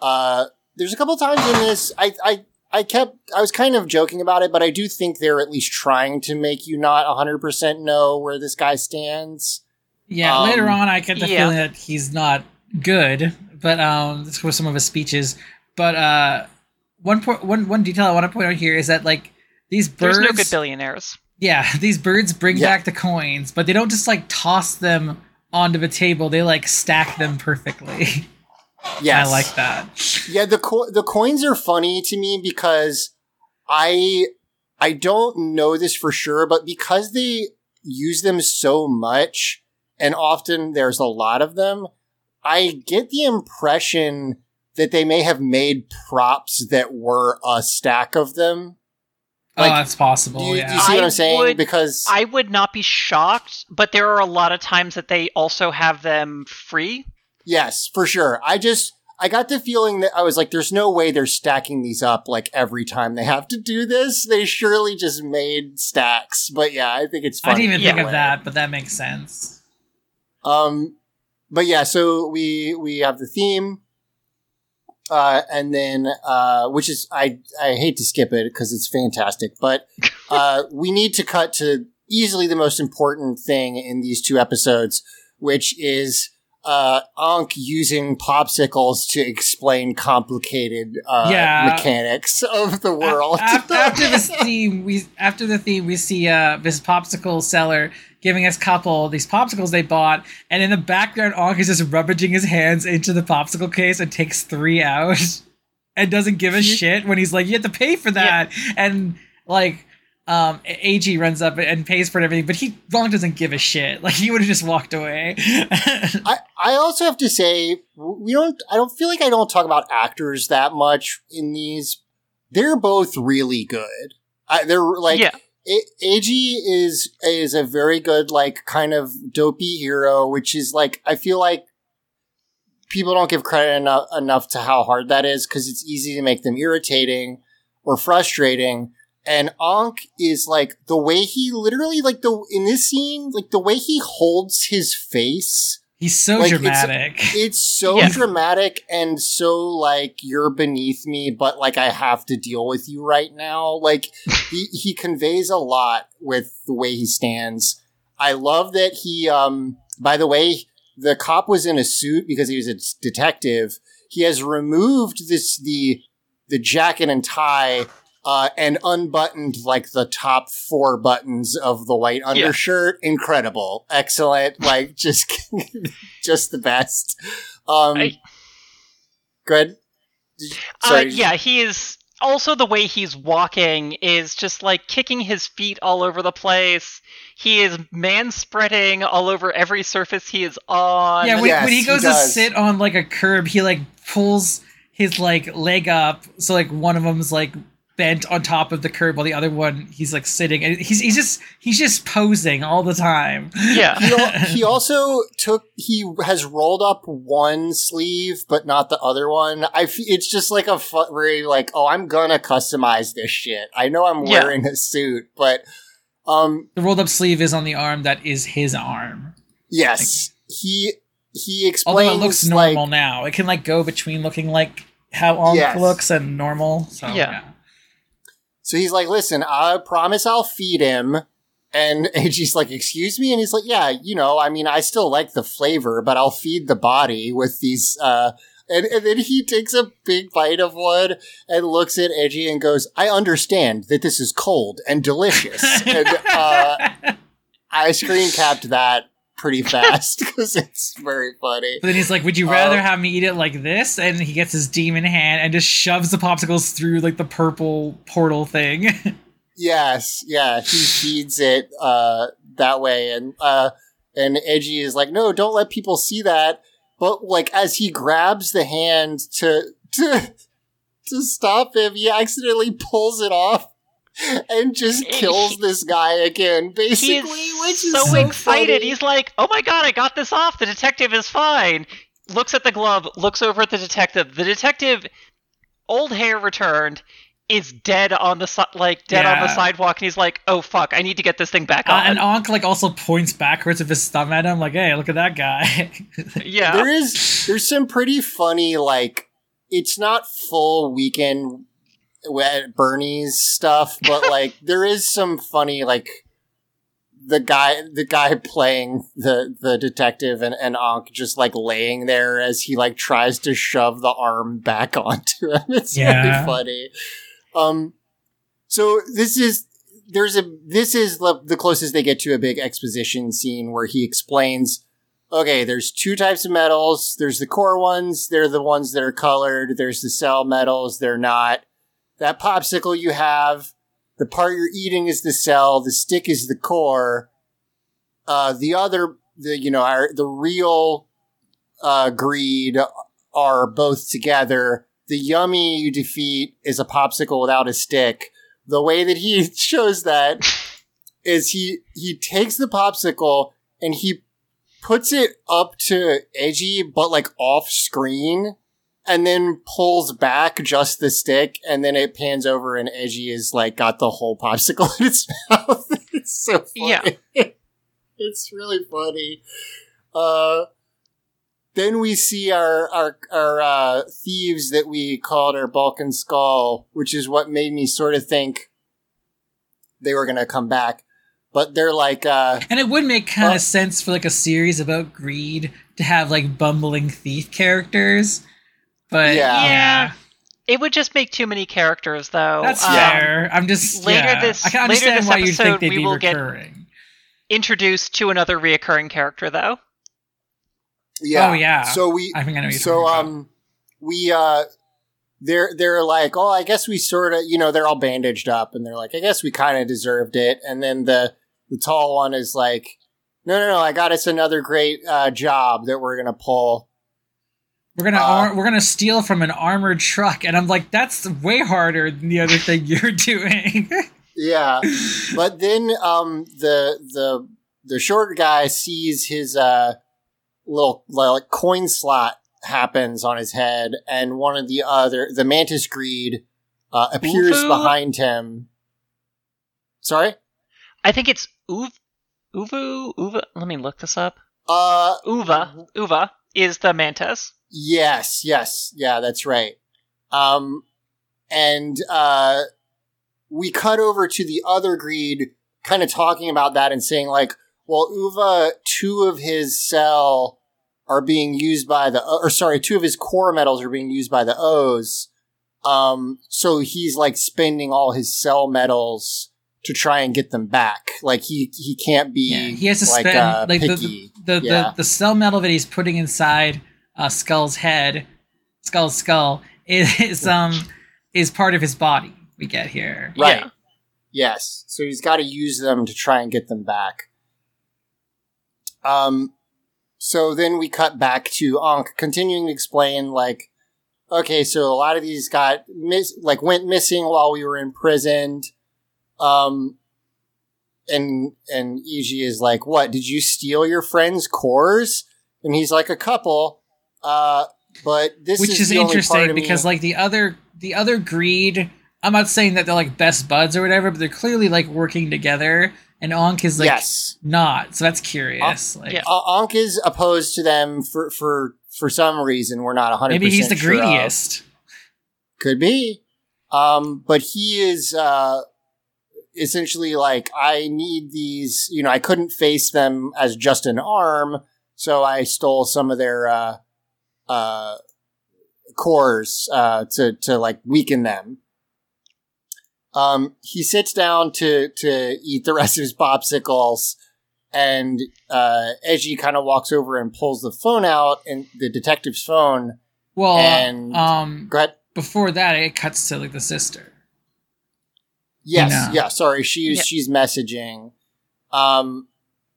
Uh, there's a couple times in this I I. I kept, I was kind of joking about it, but I do think they're at least trying to make you not 100% know where this guy stands. Yeah, Um, later on, I get the yeah. feeling that he's not good, but um, this was some of his speeches. But uh, one point, one one detail I want to point out here is that like these birds, there's no good billionaires. yeah, [laughs] these birds bring Yeah. back the coins, but they don't just like toss them onto the table, they like stack them perfectly. [laughs] Yes. I like that. Yeah, the co- the coins are funny to me because I I don't know this for sure, but because they use them so much and often there's a lot of them, I get the impression that they may have made props that were a stack of them. Oh, like, oh, that's possible. Do you, yeah. do you see what I I'm saying? would- because I would not be shocked, but there are a lot of times that they also have them free. Yes, for sure. I just I got the feeling that I was like, there's no way they're stacking these up like every time they have to do this. They surely just made stacks. But yeah, I think it's I funny. didn't even Yeah. think of that, but that makes sense. Um but yeah, so we we have the theme. Uh, and then, uh, which is, I, I hate to skip it because it's fantastic, but, [laughs] uh, we need to cut to easily the most important thing in these two episodes, which is, uh, Ankh using popsicles to explain complicated, uh, Yeah. mechanics of the world. After, after this [laughs] theme, we after the theme, we see uh this popsicle seller giving us couple these popsicles they bought, and in the background, Ankh is just rummaging his hands into the popsicle case and takes three out, [laughs] and doesn't give a shit when he's like, "You have to pay for that," and like. Um, Eiji runs up and pays for it everything, but he Ronk doesn't give a shit. [laughs] Like he would have just walked away. [laughs] I, I also have to say we don't I don't feel like I don't talk about actors that much in these. They're both really good. I, they're like yeah, Eiji is is a very good like kind of dopey hero, which is like I feel like people don't give credit enough enough to how hard that is because it's easy to make them irritating or frustrating. And Ankh is like the way he literally like the in this scene like the way he holds his face He's so Like, dramatic. it's [laughs] so Yeah. dramatic and so like you're beneath me, but like I have to deal with you right now. Like [laughs] he he conveys a lot with the way he stands. I love that he um by the way, the cop was in a suit because he was a detective. He has removed this the the jacket and tie uh, and unbuttoned like the top four buttons of the white undershirt. Incredible, excellent, like just [laughs] just the best. Um, I- good. Did- uh, Sorry. yeah. He is also the way he's walking is just like kicking his feet all over the place. He is man spreading all over every surface he is on. Yeah, when, Yes, when he he goes to sit on like a curb, he like pulls his like leg up, so like one of them's like bent on top of the curb, while the other one he's like sitting, and he's he's just he's just posing all the time. yeah. he, al- [laughs] he also took he has rolled up one sleeve but not the other one i f- it's just like a fu- very like oh i'm gonna customize this shit i know i'm Yeah. wearing a suit but um The rolled up sleeve is on the arm that is his arm. yes he he explains Although it looks like normal now, it can like go between looking like how Ankh Yes. looks and normal. So Yeah. yeah. So he's like listen i promise i'll feed him and [laughs] Eiji's like, excuse me? And he's like, yeah, you know, I mean, I still like the flavor, but I'll feed the body with these, uh, and, and then he takes a big bite of one and looks at Eiji and goes, I understand that this is cold and delicious. [laughs] and, uh, I screen capped that pretty fast [laughs] because it's very funny. But then he's like, "Would you rather Uh, have me eat it like this?" And he gets his demon hand and just shoves the popsicles through like the purple portal thing. [laughs] Yes, yeah, he feeds it uh that way and uh and Eiji is like, "No, don't let people see that." But like as he grabs the hand to to to stop him, he accidentally pulls it off [laughs] and just kills this guy again, basically, He's which is so, so excited. funny. He's like, "Oh my god, I got this off. The detective is fine." Looks at the glove, looks over at the detective. The detective, old hair returned, is dead on the si- like dead on the sidewalk, and he's like, "Oh fuck, I need to get this thing back Uh, and Ankh like also points backwards with his thumb at him, like, "Hey, look at that guy." [laughs] yeah, There is there's some pretty funny like it's not full weekend at Bernie's stuff, but [laughs] like there is some funny like the guy the guy playing the the detective and, and Ankh just like laying there as he like tries to shove the arm back [laughs] onto him. It's Yeah. very funny. Um so this is there's a this is the, the closest they get to a big exposition scene where he explains okay, there's two types of metals. There's the core ones. They're the ones that are colored. There's the cell medals. They're not. That popsicle you have, the part you're eating is the cell. The stick is the core. Uh, the other, the, you know, our, the real, uh, greed are both together. The yummy you defeat is a popsicle without a stick. The way that he [laughs] shows that is he, he takes the popsicle and he puts it up to edgy, but like off screen, and then pulls back just the stick, and then it pans over, and Eiji is like got the whole popsicle [laughs] in its mouth. [laughs] it's so funny. Yeah. [laughs] it's really funny. Uh, then we see our our our uh, thieves that we called our Bulk and Skull, which is what made me sort of think they were gonna come back. But they're like, uh, And it would make kind of sense for like a series about greed to have like bumbling thief characters. But Yeah. yeah, It would just make too many characters, though. that's Um, fair. I'm just later yeah. this- I can later this why you'd episode, think they'd we be will get- Introduced to another reoccurring character, though. yeah, Oh, yeah. So we, I think I know. So um, we uh, they're they're like, oh, I guess we sort of, you know, they're all bandaged up, and they're like, I guess we kind of deserved it. And then the the tall one is like, no, no, no, I got us another great uh, job that we're gonna pull. We're gonna Uh, ar- we're gonna steal from an armored truck, and I'm like, that's way harder than the other thing you're [laughs] doing. Yeah, [laughs] but then um, the the the short guy sees his uh little like coin slot happens on his head, and one of the other the mantis greed uh, appears Ufu? behind him. Sorry. I think it's Uv, Uvu, Uva. Let me look this up. Uh, Uva, Uva is the mantis. Yes, yes, yeah, that's right. Um, and uh, we cut over to the other greed, kind of talking about that and saying like, well, Uva, two of his cell are being used by the, or sorry, two of his core medals are being used by the OOO's. Um, so he's like spending all his cell medals to try and get them back. Like he he can't be yeah, he has to like, spend uh, like the the, the, Yeah. the the cell medal that he's putting inside uh, Skull's head, Skull's skull [laughs] is um is part of his body. We get here. Right. Yeah. Yes. So he's got to use them to try and get them back. Um, so then we cut back to Ankh continuing to explain, like, okay, so a lot of these got miss, like went missing while we were imprisoned. Um, and, and Eiji is like, what, did you steal your friend's cores? And he's like, a couple. Uh, but this Which is, is the only part interesting because like the other the other greed I'm not saying that they're like best buds or whatever, but they're clearly like working together and Ankh is like yes. not. So that's curious. like yeah. Ankh is opposed to them for for for some reason. We're not 100. maybe he's the sure of. greediest. Could be, um, but he is uh, essentially like I need these. You know, I couldn't face them as just an arm, so I stole some of their uh, uh, cores uh, to to like weaken them. Um, he sits down to to eat the [laughs] rest of his popsicles, and uh, Eiji kind of walks over and pulls the phone out, and the detective's phone. Well, And- um, Go ahead. before that, it cuts to like the sister. Yes, No. yeah. Sorry, she's Yeah. she's messaging, um,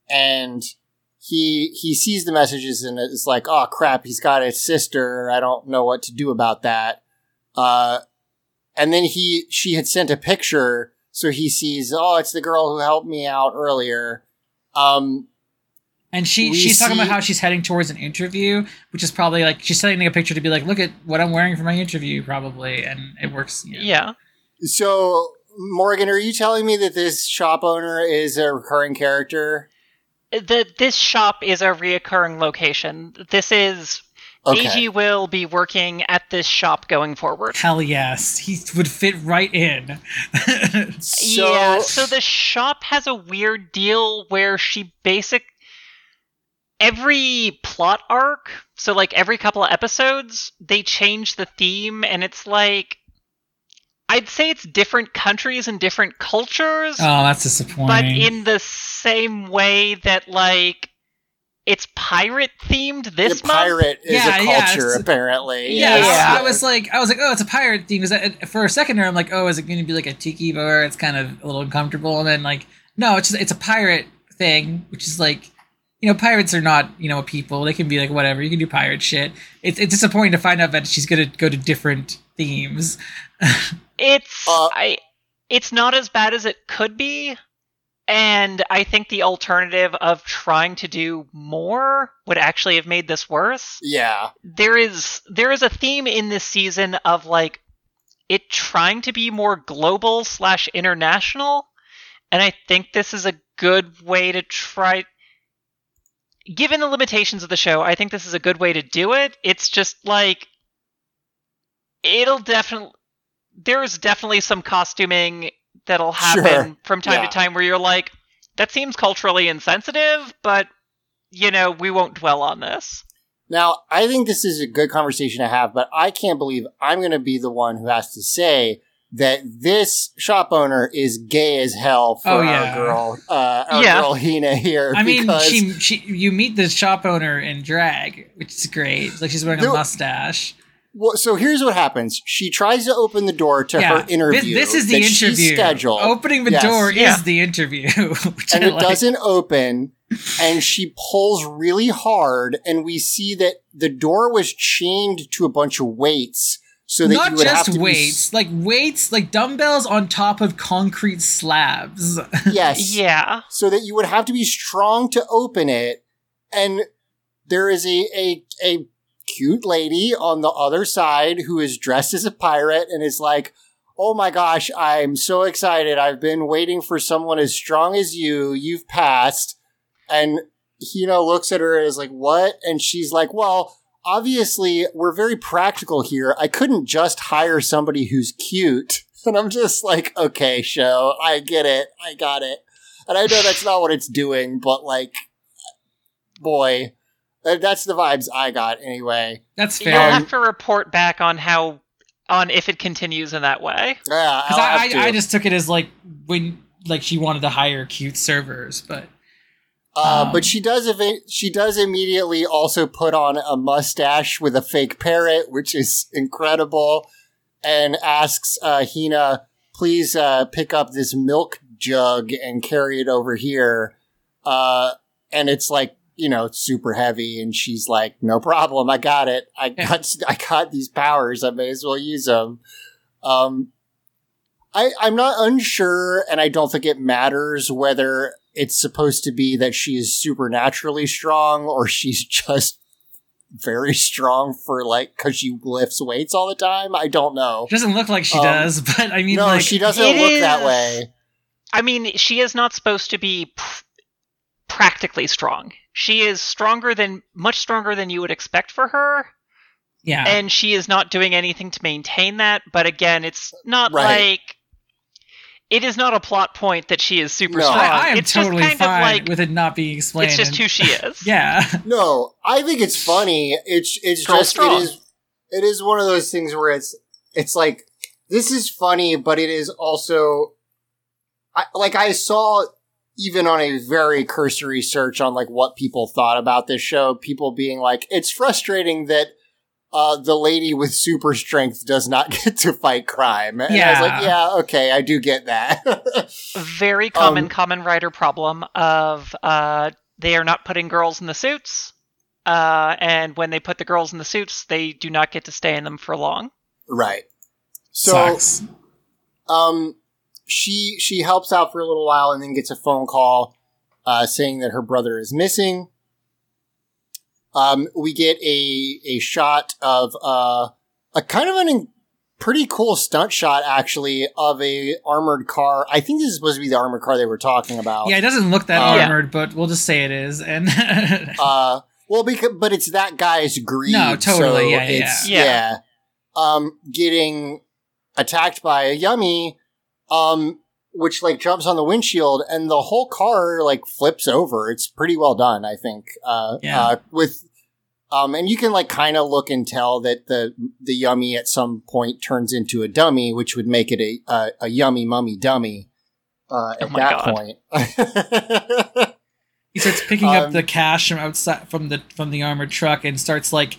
and he he sees the messages and it's like, oh crap, he's got a sister. I don't know what to do about that. Uh, and then he she had sent a picture, so he sees, oh, it's the girl who helped me out earlier. Um, And she We she's talking about how she's heading towards an interview, which is probably like she's sending a picture to be like, look at what I'm wearing for my interview, probably, and it works. you know. Yeah. so Morgan, are you telling me that this shop owner is a recurring character? The, this shop is a reoccurring location. This is Okay. Eiji will be working at this shop going forward. Hell yes, he would fit right in. [laughs] So, yeah, so the shop has a weird deal where she basic every plot arc, so like every couple of episodes, they change the theme and it's like I'd say it's different countries and different cultures, oh, that's disappointing. but in the same way that like it's pirate themed this the month. pirate is Yeah, a culture, it's- apparently. Yeah, Yeah. I was like, I was like, oh, it's a pirate theme. Because for a second there, I'm like, oh, is it going to be like a tiki bar? It's kind of a little uncomfortable. And then like, no, it's just, it's a pirate thing, which is like, you know, pirates are not, you know, people. They can be like whatever. You can do pirate shit. It's it's disappointing to find out that she's going to go to different themes. [laughs] It's Uh, I it's not as bad as it could be. And I think the alternative of trying to do more would actually have made this worse. Yeah. There is there is a theme in this season of like it trying to be more global slash international. And I think this is a good way to try given the limitations of the show, I think this is a good way to do it. It's just like it'll definitely there's definitely some costuming that'll happen Sure. from time Yeah. to time where you're like that seems culturally insensitive, but you know, we won't dwell on this. Now, I think this is a good conversation to have, but I can't believe I'm going to be the one who has to say that this shop owner is gay as hell for Oh, yeah. our girl, uh, our Yeah. girl Hina here. I mean, she she you meet the shop owner in drag, which is great. Like she's wearing a mustache. Well, so here's what happens. She tries to open the door to yeah, her interview. This, this is the that interview. scheduled, Opening the Yes. door Yeah. is the interview, [laughs] and it like. doesn't open. And she pulls really hard, and we see that the door was chained to a bunch of weights, so that you Not would have just to weights, like weights, like dumbbells on top of concrete slabs. [laughs] Yes, Yeah. so that you would have to be strong to open it. And there is a a a cute lady on the other side who is dressed as a pirate and is like, "Oh my gosh, I'm so excited! I've been waiting for someone as strong as you. You've passed." And Hina looks at her and is like, "What?" And she's like, "Well." Obviously, we're very practical here. I couldn't just hire somebody who's cute. [laughs] And I'm just like, okay, show, I get it. I got it. And I know that's not what it's doing, but like, boy, that's the vibes I got anyway. That's fair. You'll have to report back on how on if it continues in that way. Yeah, Because I'll I, have to. I, I just took it as like when like she wanted to hire cute servers, but Uh, um, but she does. Ev- she does immediately also put on a mustache with a fake parrot, which is incredible, and asks uh, Hina, "Please uh, pick up this milk jug and carry it over here." Uh, and it's like you know it's super heavy, and she's like, "No problem, I got it. I got [laughs] I got these powers. I may as well use them." Um, I I'm not unsure, and I don't think it matters whether it's supposed to be that she is supernaturally strong or she's [laughs] just very strong for like because she lifts weights all the time. I don't know. it doesn't look like she Um, does. [laughs] But I mean, no, like, she doesn't It look that way. I mean, she is not supposed to be pr- practically strong. She is stronger than much stronger than you would expect for her, yeah. and she is not doing anything to maintain that. But again, it's not Right. like it is not a plot point that she is super No. strong. I, I am it's totally just kind fine of like with it not being explained. it's just who she is. [laughs] yeah. No, I think it's funny. It's it's Girl just strong. it is it is one of those things where it's it's like this is funny, but it is also I, like I saw even on a very cursory search on like what people thought about this show, people being like, it's frustrating that uh, the lady with super strength does not [laughs] get to fight crime. And I was like, Yeah. yeah, okay, I do get that. [laughs] Very common Um, common writer problem of uh, they are not putting girls in the suits, uh, and when they put the girls in the suits, they do not get to stay in them for long. right. So Sucks. um she she helps out for a little while and then gets a phone call uh saying that her brother is missing. Um we get a a shot of uh a kind of an in- pretty cool stunt shot actually of a armored car. I think this is supposed to be the armored car they were talking about. Yeah, it doesn't look that Uh, armored, but we'll just say it is. And [laughs] uh well because but it's that guy's greed No, totally, so yeah, yeah, it's yeah. yeah. Um getting attacked by a yummy um which like jumps on the windshield and the whole car like flips over it's pretty well done i think uh, Yeah. uh with um and you can like kind of look and tell that the the yummy at some point turns into a dummy which would make it a a, a yummy mummy dummy uh Oh at my that God. point [laughs] He starts picking up Um, the cash from outside from the from the armored truck and starts like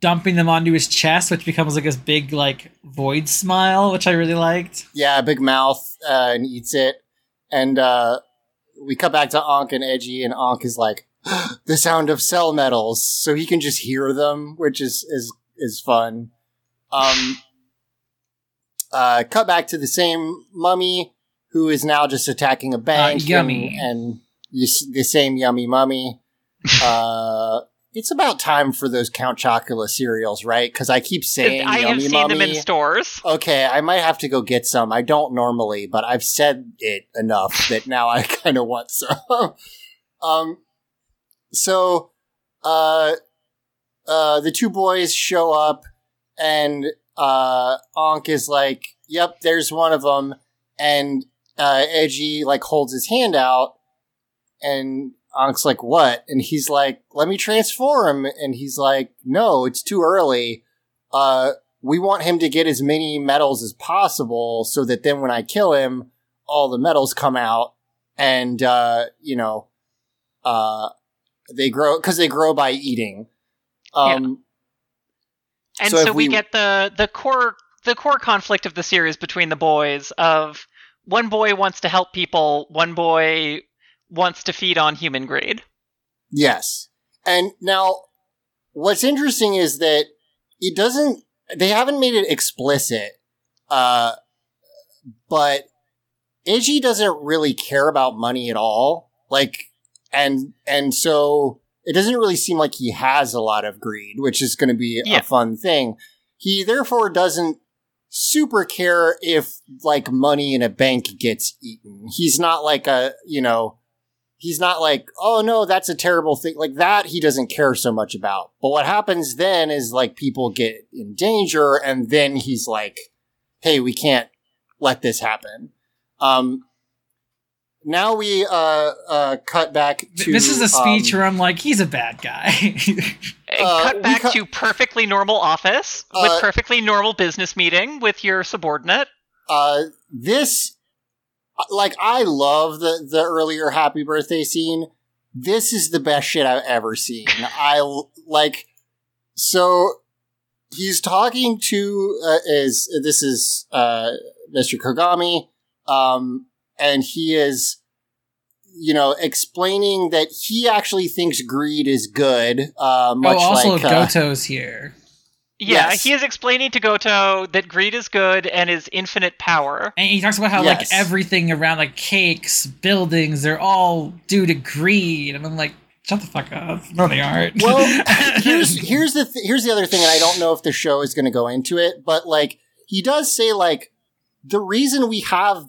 dumping them onto his chest, which becomes like this big like void smile, which I really liked. Yeah, big mouth uh, and eats it. And uh, we cut back to Ankh and Eiji, and Ankh is like, [gasps] the sound of cell medals, so he can just hear them, which is is is fun. Um, uh, cut back to the same mummy who is now just attacking a bank. Uh, yummy. and, and you the same yummy mummy. uh, it's about time for those Count Chocula cereals, right? Because I keep saying I have seen them in stores. Okay, I might have to go get some. I don't normally, but I've said it enough that now I [laughs] kind of want some. um, so, uh, uh, the two boys show up, and uh, Ankh is like, "Yep, there's one of them," and uh, Eiji like holds his hand out, and Ankh's like, "What?" And he's like, "Let me transform," and he's like, "No, it's too early." Uh, we want him to get as many medals as possible so that then when I kill him, all the medals come out and, uh, you know, uh, they grow, cause they grow by eating. Um, And So so, we, we- get the the core the core conflict of the series between the boys of one boy wants to help people, one boy wants to feed on human greed. yes. And now what's interesting is that it doesn't, they haven't made it explicit, uh, but Eiji doesn't really care about money at all. Like, and, and so it doesn't really seem like he has a lot of greed, which is going to be Yeah. a fun thing. He therefore doesn't super care if like money in a bank gets eaten. He's not like a, you know, he's not like, oh no, that's a terrible thing. Like that, he doesn't care so much about. But what happens then is like people get in danger, and then he's like, hey, we can't let this happen. Um, now we uh uh cut back to this is a speech um, where I'm like, he's a bad guy. [laughs] Uh, cut back cut- to perfectly normal office Uh, with perfectly normal business meeting with your subordinate. uh this like I love the the earlier happy birthday scene. This is the best shit I've ever seen. I like so he's talking to uh, is this is uh Mr. Kogami um and he is you know explaining that he actually thinks greed is good uh oh, much also like uh, Goto's here. Yeah, Yes. he is explaining to Goto that greed is good and is infinite power. And he talks about how Yes. like everything around like cakes, buildings, they're all due to greed. And I'm like, shut the fuck up. No, they aren't. well, [laughs] here's here's the th- here's the other thing, and I don't know if the show is going to go into it, but like he does say like the reason we have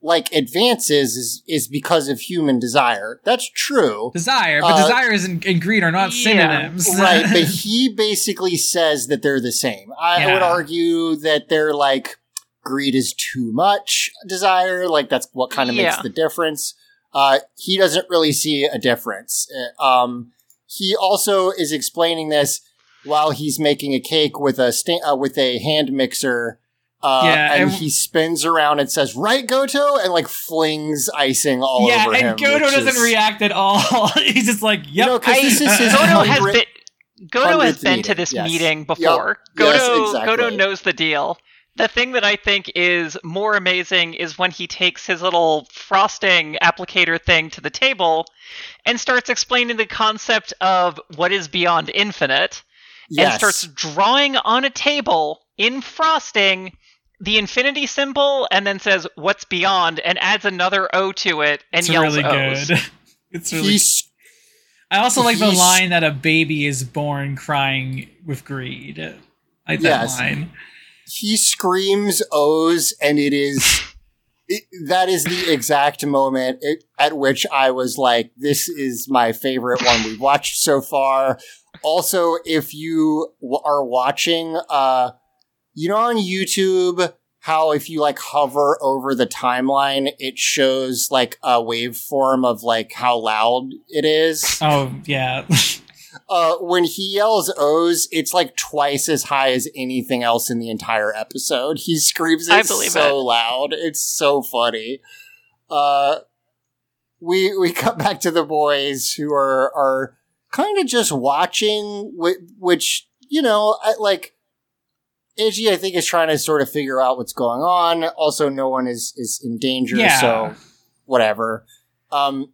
like advances is is because of human desire. That's true, desire, but Uh, desire and, and greed are not yeah, synonyms. [laughs] right? But [laughs] he basically says that they're the same. I would argue that they're like greed is too much desire. Like that's what kind of makes Yeah. the difference. Uh, he doesn't really see a difference. Uh, Um, he also is explaining this while he's making a cake with a sta- uh, with a hand mixer. Uh, Yeah, and and- he spins around and says, "Right, Goto," and like flings icing all yeah, over him. Yeah, and Goto doesn't is- react at all. [laughs] He's just like, You yep. know, 'cause I- this is his Goto has been Goto has hundredth been to this yes. meeting Yep. before. Yes, Goto exactly. Goto knows the deal. The thing that I think is more amazing is when he takes his little frosting applicator thing to the table and starts explaining the concept of what is beyond infinite and starts drawing on a table in frosting the infinity symbol and then says what's beyond and adds another O to it and it's yells really O's. good. [laughs] [laughs] It's really. He's I also like the line that a baby is born crying with greed. I like Yes. that line. he screams O's, and it is [laughs] it, that is the exact moment it, at which I was like, "This is my favorite one we've watched so far." Also, if you w- are watching, uh, you know, on YouTube, how if you like hover over the timeline, it shows like a waveform of like how loud it is. Oh yeah. [laughs] uh, when he yells O's, it's like twice as high as anything else in the entire episode. He screams it so it. loud. It's so funny. Uh, we we cut back to the boys who are are kind of just watching, whi- which you know, I, like Eiji, I think is trying to sort of figure out what's going on. Also, no one is is in danger, Yeah. so whatever. Um,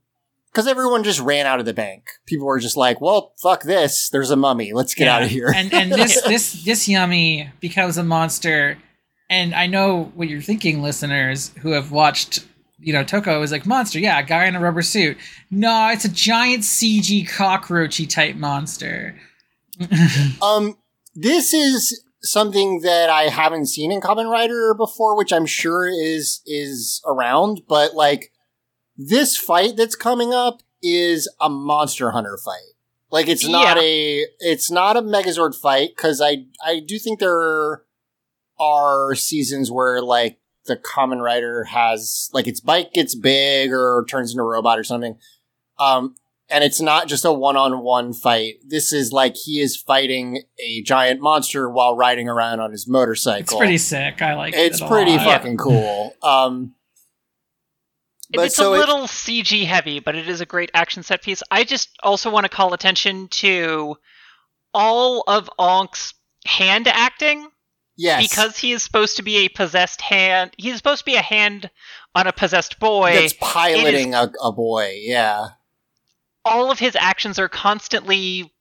because everyone just ran out of the bank. People were just like, "Well, fuck this. There's a mummy. Let's get Yeah. out of here." and and this [laughs] this this yummy becomes a monster. And I know what you're thinking, listeners who have watched, you know, Toku is like monster. Yeah, guy in a rubber suit. No, it's a giant CG cockroachy type monster. [laughs] Um, this is something that I haven't seen in Kamen Rider before, which I'm sure is is around. But like this fight that's coming up is a Monster Hunter fight. Like it's not Yeah. a it's not a Megazord fight because I I do think there are seasons where like the Kamen Rider has like its bike gets big or turns into a robot or something. Um, and it's not just a one-on-one fight. This is like he is fighting a giant monster while riding around on his motorcycle. It's pretty sick. I like It's it. a pretty lot. fucking cool. Um, but it's so a it- little CG heavy, but it is a great action set piece. I just also want to call attention to all of Ankh's hand acting yes, because he is supposed to be a possessed hand. He's supposed to be a hand on a possessed boy. that's piloting a, a boy. Yeah, all of his actions are constantly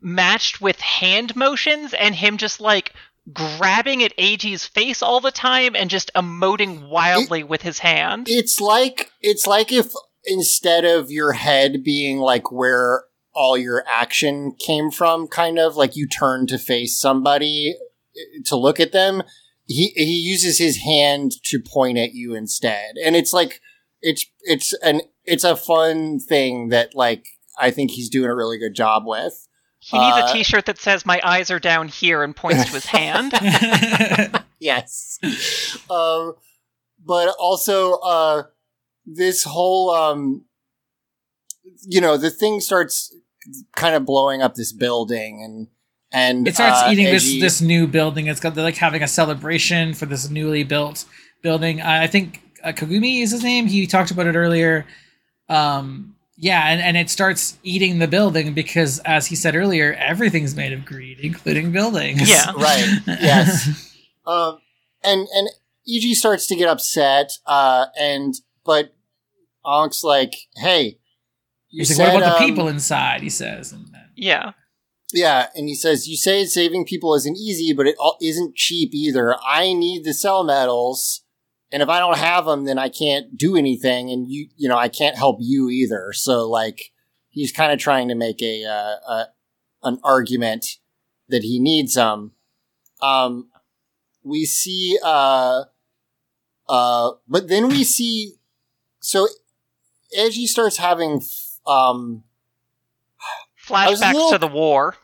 matched with hand motions and him just like grabbing at Eiji's face all the time and just emoting wildly with his hand. it's like it's like if instead of your head being like where all your action came from, kind of like you turn to face somebody uh, to look at them. He he uses his hand to point at you instead, and it's like it's it's an it's a fun thing that like I think he's doing a really good job with. he needs uh, a t-shirt that says my eyes are down here and points to his [laughs] hand. [laughs] yes. um, but also, uh, this whole, um, you know, the thing starts kind of blowing up this building and, and it starts uh, eating this Eiji- this new building. It's got they're like having a celebration for this newly built building. I I think uh, Kogami is his name. He talked about it earlier. Um, yeah, and, and it starts eating the building because, as he said earlier, everything's made of greed, including buildings. Yeah. [laughs] Right. Yes. Um, and and Eiji starts to get upset. Uh, and but Ankh's like, "Hey, you He's like, "What about the um, people inside?" He says. And then, yeah. Yeah, and he says, "You say saving people isn't easy, but it all isn't cheap either. I need the cell medals, and if I don't have them, then I can't do anything, and you, you know, I can't help you either." So, like, he's kind of trying to make a, uh, a an argument that he needs them. Um, we see, uh, uh, but then we see, so Eiji starts having, um, Flashbacks little- to the war.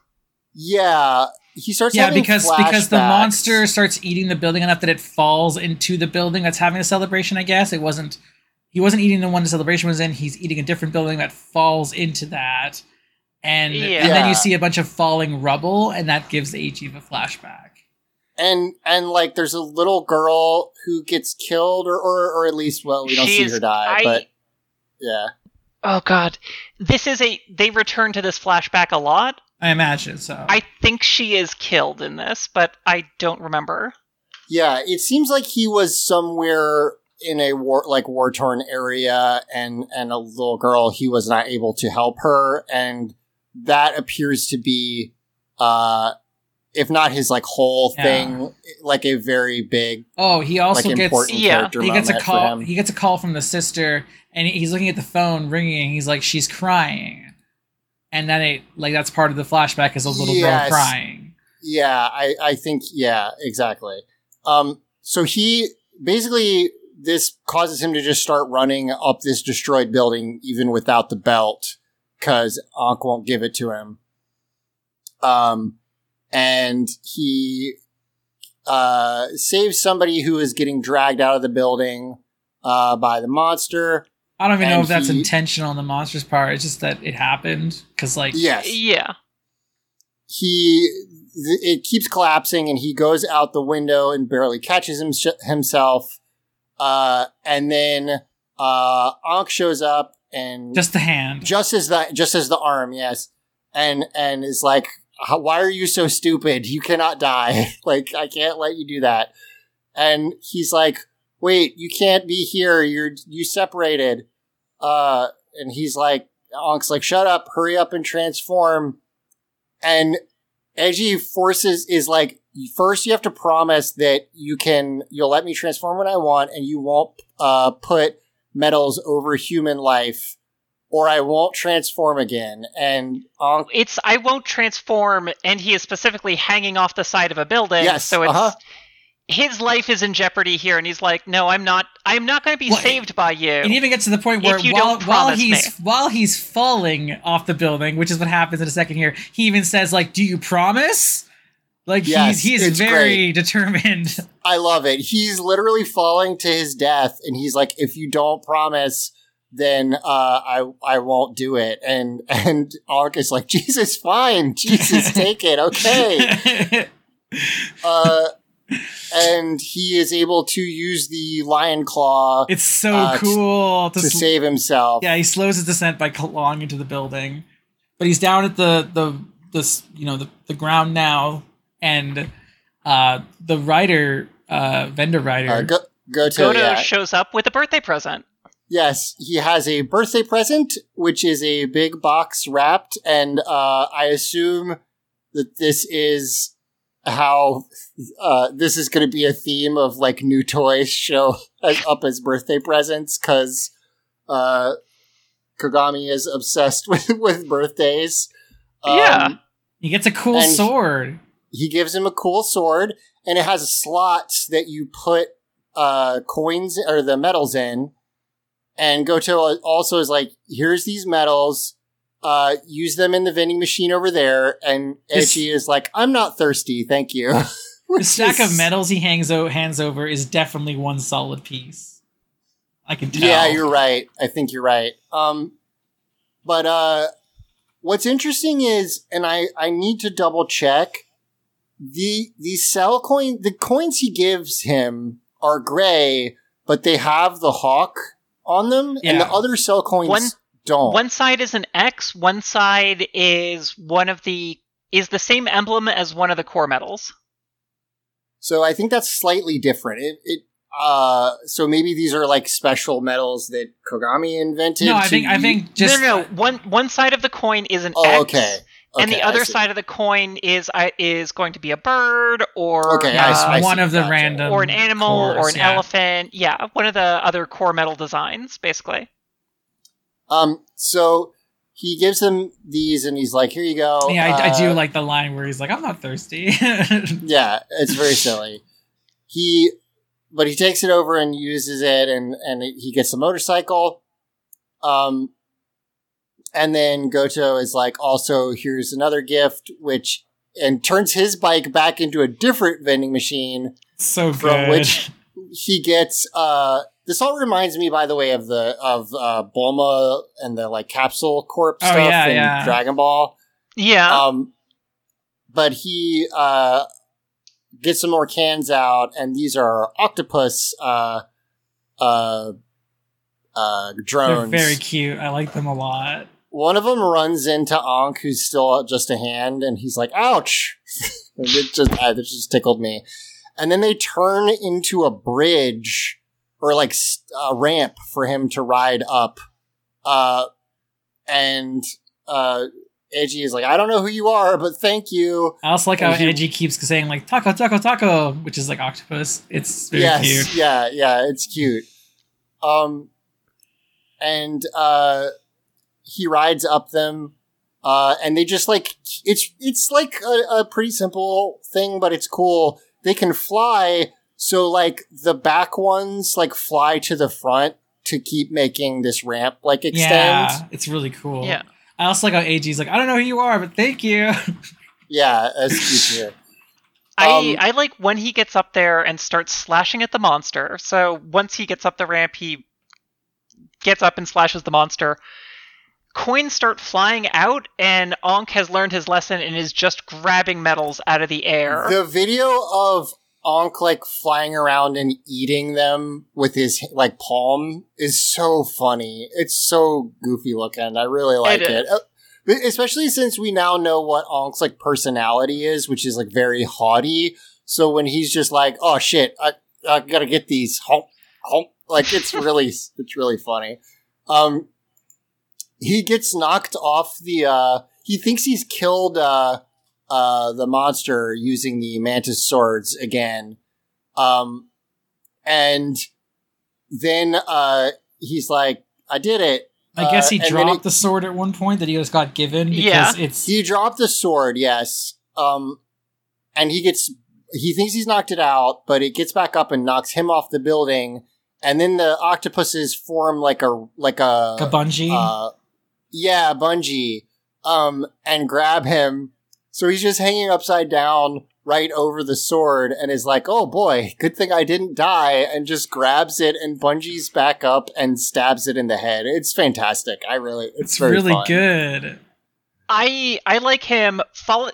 yeah, he starts yeah, having because because the monster starts eating the building enough that it falls into the building that's having a celebration. I guess it wasn't. He wasn't eating the one the celebration was in. He's eating a different building that falls into that, and Yeah. and then you see a bunch of falling rubble, and that gives Eiji a flashback. and and like there's a little girl who gets killed, or or, or at least well, we don't see her die, I- but yeah, Oh god. This is a they return to this flashback a lot. I imagine so. I think she is killed in this, but I don't remember. yeah. It seems like he was somewhere in a war like war torn area, and and a little girl he was not able to help her, and that appears to be, uh, if not his like whole Yeah. thing, like a very big oh, he also like gets yeah, he gets a call. He gets a call from the sister, and he's looking at the phone ringing. He's like, she's crying, and then it like that's part of the flashback is a little Yes. girl crying. Yeah, I, I think yeah, exactly. Um, so he basically this causes him to just start running up this destroyed building even without the belt because Ankh won't give it to him. Um, and he uh saves somebody who is getting dragged out of the building uh by the monster. I don't even know And if that's intentional on the monster's part. It's just that it happened because, like, Yes. Yeah. he th- it keeps collapsing and he goes out the window and barely catches him himself uh and then uh Ankh shows up and Just the hand. just as the just as the arm, yes, and and is like, why are you so stupid? You cannot die. [laughs] like I can't let you do that. And he's like, wait, you can't be here. You're you separated. Uh, and he's like, Ankh's like, shut up, hurry up and transform. And Eiji forces is like, first you have to promise that you can, you'll let me transform when I want, and you won't uh, put medals over human life, or I won't transform again. And Ankh, It's I won't transform, and he is specifically hanging off the side of a building. Yes, so it's uh-huh. His life is in jeopardy here, and he's like, "No, I'm not. I'm not going to be Well, saved by you." It even gets to the point where If you while, don't while promise he's me. while he's falling off the building, which is what happens in a second here, he even says like, "Do you promise?" Like Yes, he's he's it's very determined. I love it. He's literally falling to his death, and he's like, "If you don't promise, then uh, I I won't do it." And [laughs] and Ankh is like, "Jesus, fine, Jesus, [laughs] take it, okay." [laughs] Uh, and he is able to use the lion claw it's so Uh, t- cool to, to sl- save himself. Yeah, he slows his descent by clawing into the building, but he's down at the the this you know the, the ground now, and uh the writer uh vendor writer Uh, go go to Goto yeah. shows up with a birthday present. Yes, he has a birthday present, which is a big box wrapped, and uh, I assume that this is how uh, this is going to be a theme of like new toys show as, up as birthday presents because uh, Kogami is obsessed [laughs] with with birthdays. Um, Yeah. he gets a cool sword. he gives him a cool sword, and it has slots that you put uh, coins or the medals in. And Goto also is like, "Here's these medals. Uh, use them in the vending machine over there." And This- Eiji is like, "I'm not thirsty, thank you." [laughs] [laughs] The stack is- of medals he hangs o- hands over is definitely one solid piece. I can tell. Yeah, you're right. I think you're right. Um, but uh, what's interesting is, and I I need to double check the the cell coin. The coins he gives him are gray, but they have the hawk on them, and the other cell coins One- don't. One side is an X. One side is one of the is the same emblem as one of the core medals. so I think that's slightly different. It. it uh, so maybe these are like special medals that Kogami invented. No, I to think I think just no, no, no. One one side of the coin is an Oh, X, okay. and the other side of the coin is I is going to be a bird or Okay, yeah, I uh, see, I see. one of the Gotcha. random or an animal or an yeah. elephant. Yeah, one of the other core medal designs, basically. Um, so he gives him these, and he's like, "Here you go." Yeah, I, I do Uh, like the line where he's like, "I'm not thirsty." [laughs] Yeah, it's very silly. He, but he takes it over and uses it, and and he gets a motorcycle. Um, and then Goto is like, also here's another gift, which and turns his bike back into a different vending machine so good. from which he gets. Uh, this all reminds me, by the way, of the of uh, Bulma and the like Capsule Corp Oh, stuff yeah, in yeah. Dragon Ball. Yeah, Um, but he uh, gets some more cans out, and these are octopus uh, uh, uh, They're drones. very cute. I like them a lot. One of them runs into Ankh, who's still just a hand, and he's like, "Ouch!" [laughs] It just uh, it just tickled me. And then they turn into a bridge or like a ramp for him to ride up. Uh, and uh, Eiji is like, "I don't know who you are, but thank you." I also like how he- Eiji keeps saying like taco, taco, taco, which is like octopus. It's very yes, cute. yeah, yeah, it's cute. Um, and uh, he rides up them, uh, and they just like it's it's like a, a pretty simple thing, but it's cool. They can fly, so like the back ones like fly to the front to keep making this ramp like extend. Yeah, it's really cool. yeah. I also like how Eiji's like, I don't know who you are, but thank you. [laughs] Yeah, that's cute too. I, Um, I like when he gets up there and starts slashing at the monster. So once he gets up the ramp, he gets up and slashes the monster. Coins start flying out, and Ankh has learned his lesson and is just grabbing medals out of the air. The video of Ankh like flying around and eating them with his like palm is so funny. It's so goofy looking. I really like It it. Uh, Especially since we now know what Ankh's like personality is, which is like very haughty. So when he's just like, "Oh shit, I, I gotta get these," like it's [laughs] really it's really funny. Um, he gets knocked off the. uh He thinks he's killed uh uh the monster using the mantis swords again, um, and then uh he's like, "I did it." I guess he Uh, dropped it- the sword at one point that he just got given because Yeah. it's He dropped the sword, yes. Um, and he gets, he thinks he's knocked it out, but it gets back up and knocks him off the building. And then the octopuses form like a, like a, a bungee. uh, yeah, bungee, um, and grab him. So he's just hanging upside down right over the sword and is like, oh boy, good thing I didn't die, and just grabs it and bungees back up and stabs it in the head. It's fantastic. I really, it's, it's very really fun. good. I I like him. Fall.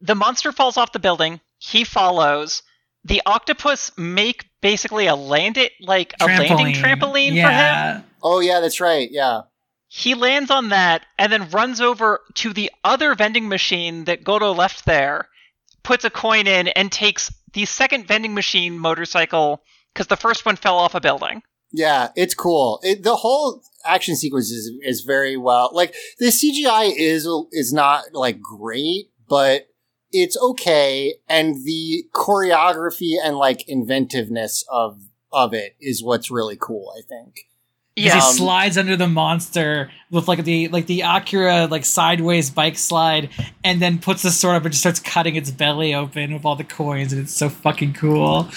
The monster falls off the building. He follows. The octopus make basically a land it like a landing trampoline for him. Oh yeah, that's right. Yeah. He lands on that and then runs over to the other vending machine that Goto left there, puts a coin in, and takes the second vending machine motorcycle because the first one fell off a building. Yeah, it's cool. It, the whole action sequence is is very well. Like the CGI is is not like great, but it's okay, and the choreography and like inventiveness of of it is what's really cool. I think. Because Yeah. he slides under the monster with like the like the Akira like sideways bike slide, and then puts the sword up and just starts cutting its belly open with all the coins, and it's so fucking cool.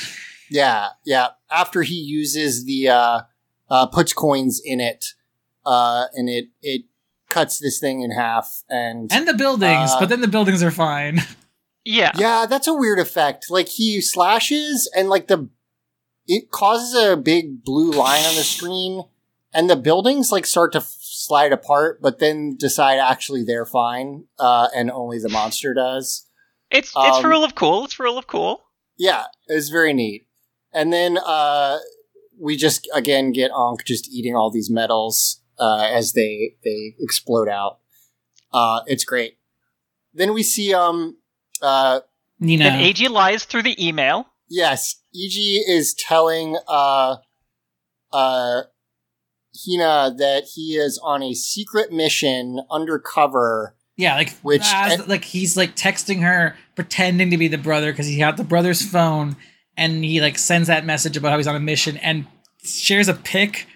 Yeah, yeah. After he uses the uh, uh puts coins in it, uh, and it it cuts this thing in half, and And the buildings, Uh, but then the buildings are fine. [laughs] Yeah. Yeah, that's a weird effect. Like he slashes and like the it causes a big blue line on the screen and the buildings like start to f- slide apart but then decide actually they're fine uh and only the monster does. It's it's Um, rule of cool. It's rule of cool. Yeah, it's very neat. And then uh we just again get Ankh just eating all these medals uh as they they explode out. Uh it's great. Then we see um uh Nina, Then Eiji lies through the email. Yes, Eiji is telling uh uh Hina that he is on a secret mission undercover. yeah, like Which- as, like he's like texting her, pretending to be the brother because he got the brother's phone, and he like sends that message about how he's on a mission and shares a pic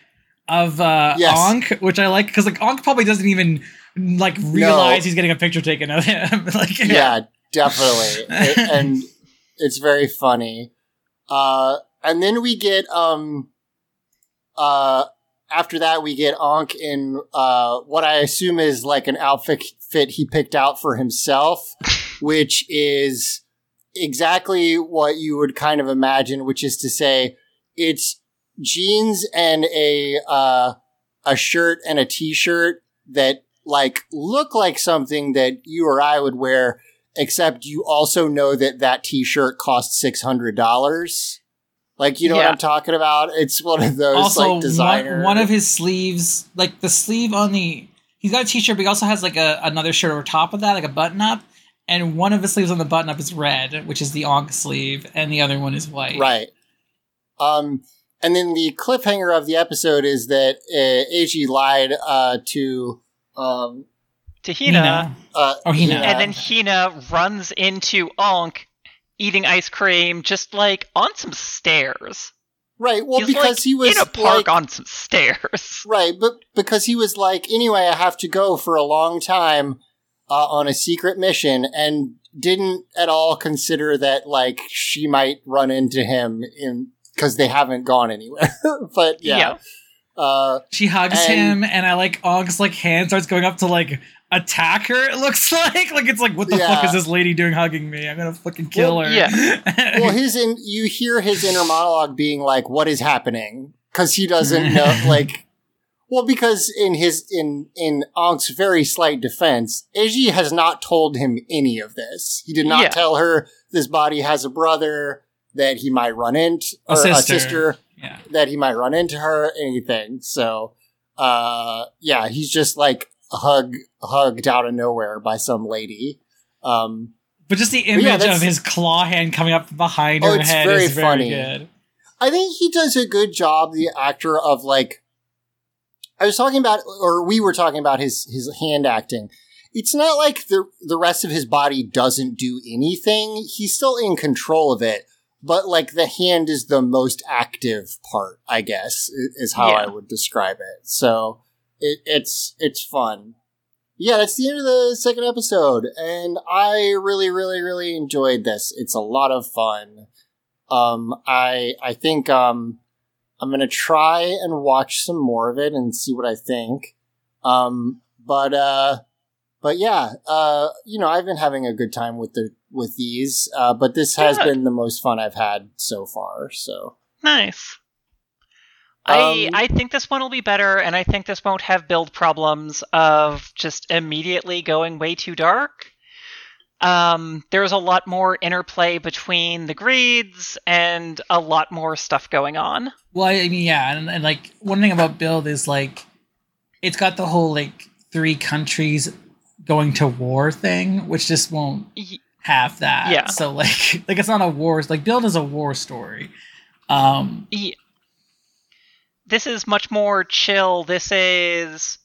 of uh Yes. Ankh, which I like because like Ankh probably doesn't even like realize he's getting a picture taken of him. [laughs] like Yeah, definitely. It- and it's very funny. Uh and then we get um uh after that we get Ankh in uh what I assume is like an outfit fit he picked out for himself, which is exactly what you would kind of imagine, which is to say it's jeans and a uh a shirt and a t-shirt that like look like something that you or I would wear except you also know that that t-shirt costs $600 like you know what i'm talking about it's one of those also like designer one, one of his sleeves like the sleeve on the he's got a t-shirt but he also has like a another shirt over top of that like a button up and one of his sleeves on the button up is red which is the Ankh sleeve and the other one is white right um and then the cliffhanger of the episode is that uh, Eiji lied uh to um To Hina. Nina. uh Oh, Hina. And then Hina runs into Ankh eating ice cream just like on some stairs. right well He's because like, he was in a park like, on some stairs. [laughs] Right, but because he was like, anyway, I have to go for a long time uh, on a secret mission, and didn't at all consider that like she might run into him in because they haven't gone anywhere. [laughs] but yeah, Uh, she hugs And- him and i like Ankh's like hand starts going up to like attack her it looks [laughs] like like it's like what the fuck is this lady doing hugging me i'm gonna fucking kill Well, her yeah. [laughs] well, his in you hear his inner monologue being like, "What is happening?" Because he doesn't know, [laughs] like. Well, because in his in in Ankh's very slight defense, Eiji has not told him any of this. He did not Yeah. tell her this body has a brother, that he might run into A or sister. a sister Yeah. that he might run into her, anything. So, uh, yeah, he's just like hug hugged out of nowhere by some lady. Um, But just the image that's- of his claw hand coming up behind Oh, her it's head very is very funny. good. I think he does a good job, the actor of like. I was talking about, or we were talking about his his hand acting. It's not like the the rest of his body doesn't do anything. He's still in control of it, but like the hand is the most active part. I guess is how I would describe it. So it, it's it's fun. Yeah, that's the end of the second episode, and I really, really, really enjoyed this. It's a lot of fun. Um, I I think um, I'm gonna try and watch some more of it and see what I think. Um, but uh, but yeah, uh, you know, I've been having a good time with the with these. Uh, but this has Good. been the most fun I've had so far. So Nice. I Um, I think this one will be better, and I think this won't have build problems of just immediately going way too dark. Um, there's a lot more interplay between the greeds and a lot more stuff going on. Well, I mean, yeah, and, and like one thing about Build is like it's got the whole like three countries going to war thing, which just won't have that. Yeah. So like [laughs] like it's not a war. Like Build is a war story. Um. y- This is much more chill. This is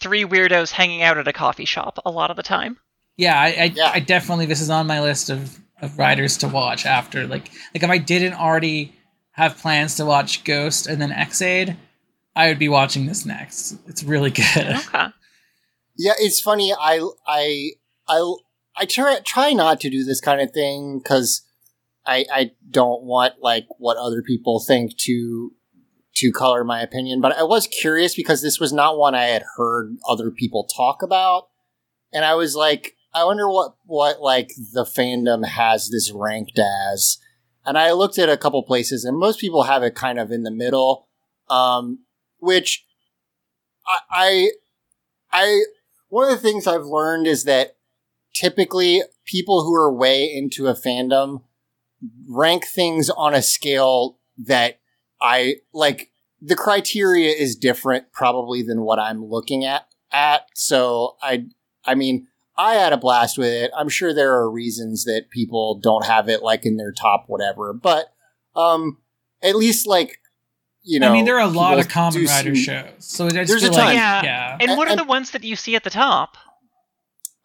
three weirdos hanging out at a coffee shop a lot of the time. Yeah, I I, Yeah. I definitely this is on my list of of writers to watch after like like if I didn't already have plans to watch Ghost and then Ex-Aid, I would be watching this next. It's really good. Okay. yeah, it's funny. I I I I try try not to do this kind of thing because I I don't want like what other people think to to color my opinion. But I was curious because this was not one I had heard other people talk about, and I was like, I wonder what what like the fandom has this ranked as. And I looked at a couple places, and most people have it kind of in the middle, um, which I, I I one of the things I've learned is that typically people who are way into a fandom rank things on a scale that I like the criteria is different probably than what I'm looking at at so I I mean I had a blast with it. I'm sure there are reasons that people don't have it like in their top whatever, but um at least like you know I mean, there are a lot of common do rider some- shows, so I just There's a feel ton. like Yeah. yeah. And what are the ones that you see at the top?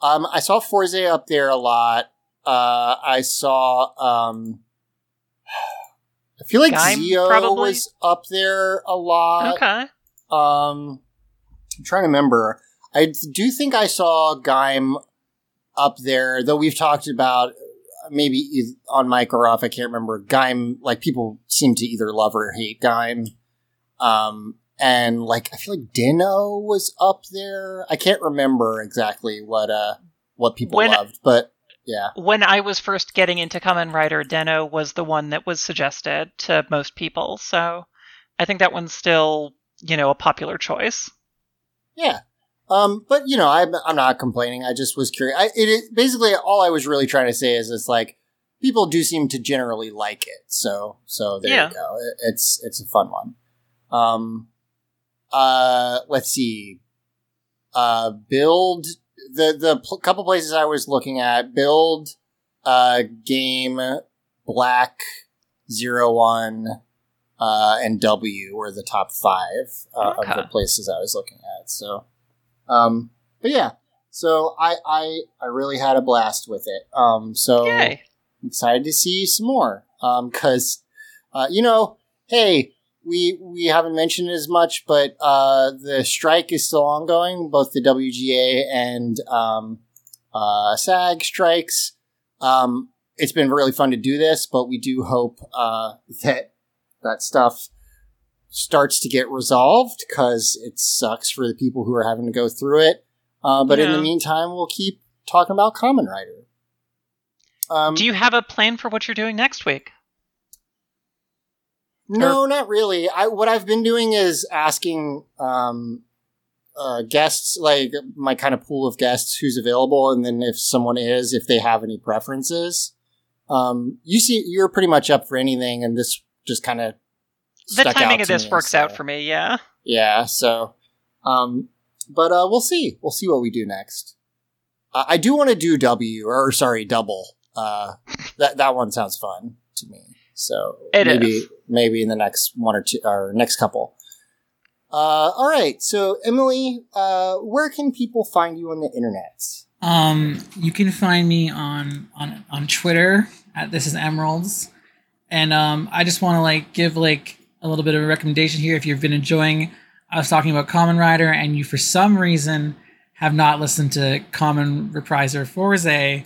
Um, I saw Fourze up there a lot. Uh, I saw, um, I feel like Gaim, Zi-O probably? was up there a lot. Okay. Um, I'm trying to remember. I do think I saw Gaim up there, though we've talked about uh, maybe on mic or off. I can't remember. Gaim, like people seem to either love or hate Gaim. Um, and like I feel like Den-O was up there. I can't remember exactly what uh what people When- loved, but yeah, When I was first getting into Kamen Rider, Den-O was the one that was suggested to most people, so I think that one's still, you know, a popular choice. yeah. Um, but you know, I'm I'm not complaining. I just was curious. I, it, basically all I was really trying to say is it's like people do seem to generally like it. So so there Yeah. you go. It, it's it's a fun one. Um, uh, let's see. Uh, build the the pl- couple places I was looking at. Build, uh, Gaim, black, zero one, uh, and W were the top five uh, of the places I was looking at. So, um, but yeah. So I I I really had a blast with it. Um, so Yay. excited to see some more. Um, cause, uh, you know, hey, we, we haven't mentioned it as much, but, uh, the strike is still ongoing, both the WGA and, um, uh, SAG strikes. Um, it's been really fun to do this, but we do hope, uh, that that stuff starts to get resolved because it sucks for the people who are having to go through it. Uh, but in the meantime, we'll keep talking about Kamen Rider. Um, Do you have a plan for what you're doing next week? No, not really. I what I've been doing is asking um uh guests like my kind of pool of guests who's available and then if someone is if they have any preferences. Um, you see, you're pretty much up for anything, and this just kind of The timing of this works out for me, yeah. Yeah, so, um, but uh, we'll see. We'll see what we do next. Uh, I do want to do W, or sorry, double. Uh, that that one sounds fun to me. So It maybe is. Maybe in the next one or two or next couple. Uh, all right. So Emily, uh, where can people find you on the internet? Um, you can find me on on on Twitter at this is Emeralds, and um, I just want to like give like a little bit of a recommendation here. If you've been enjoying us talking about Kamen Rider, and you for some reason have not listened to Common Repriser Fourze,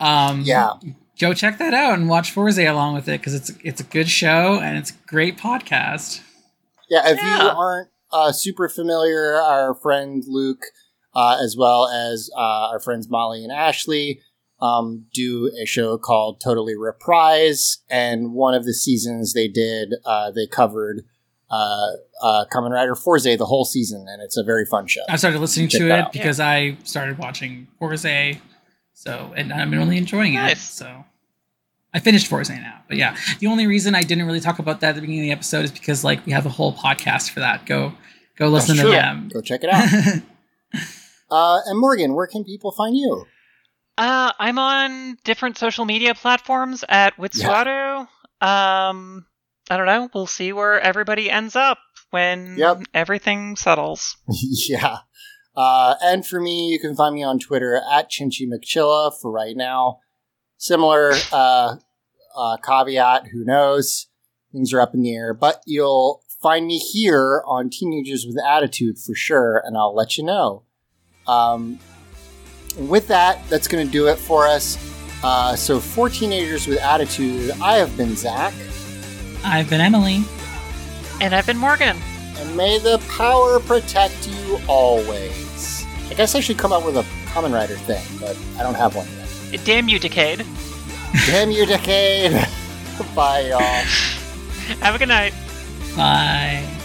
um, Yeah. Go check that out and watch Fourze along with it because it's it's a good show and it's a great podcast. Yeah, if you aren't uh, super familiar, our friend Luke, uh, as well as uh, our friends Molly and Ashley, um, do a show called Totally Reprise. And one of the seasons they did, uh, they covered uh, uh, Kamen Rider Fourze the whole season, and it's a very fun show. I started listening Check to that it out. because I started watching Fourze, so and I'm really enjoying it. So I finished Fourze now, but yeah, the only reason I didn't really talk about that at the beginning of the episode is because like we have a whole podcast for that. Go go listen to true. them. Go check it out. [laughs] uh, and Morgan, where can people find you? Uh, I'm on different social media platforms at Witsuaru. Um, I don't know. We'll see where everybody ends up when Yep. everything settles. [laughs] yeah. Uh, and for me, you can find me on Twitter at Chinchy McChilla for right now. Similar uh, uh, caveat, who knows? Things are up in the air, but you'll find me here on Teenagers with Attitude for sure, and I'll let you know. Um, with that, that's going to do it for us. Uh, so, for Teenagers with Attitude, I have been Zach, I've been Emily. And I've been Morgan. and may the power protect you always. I guess I should come up with a Kamen Rider thing, but I don't have one yet. Damn you, Decade. Damn you, Decade! [laughs] Bye, y'all. Have a good night. Bye.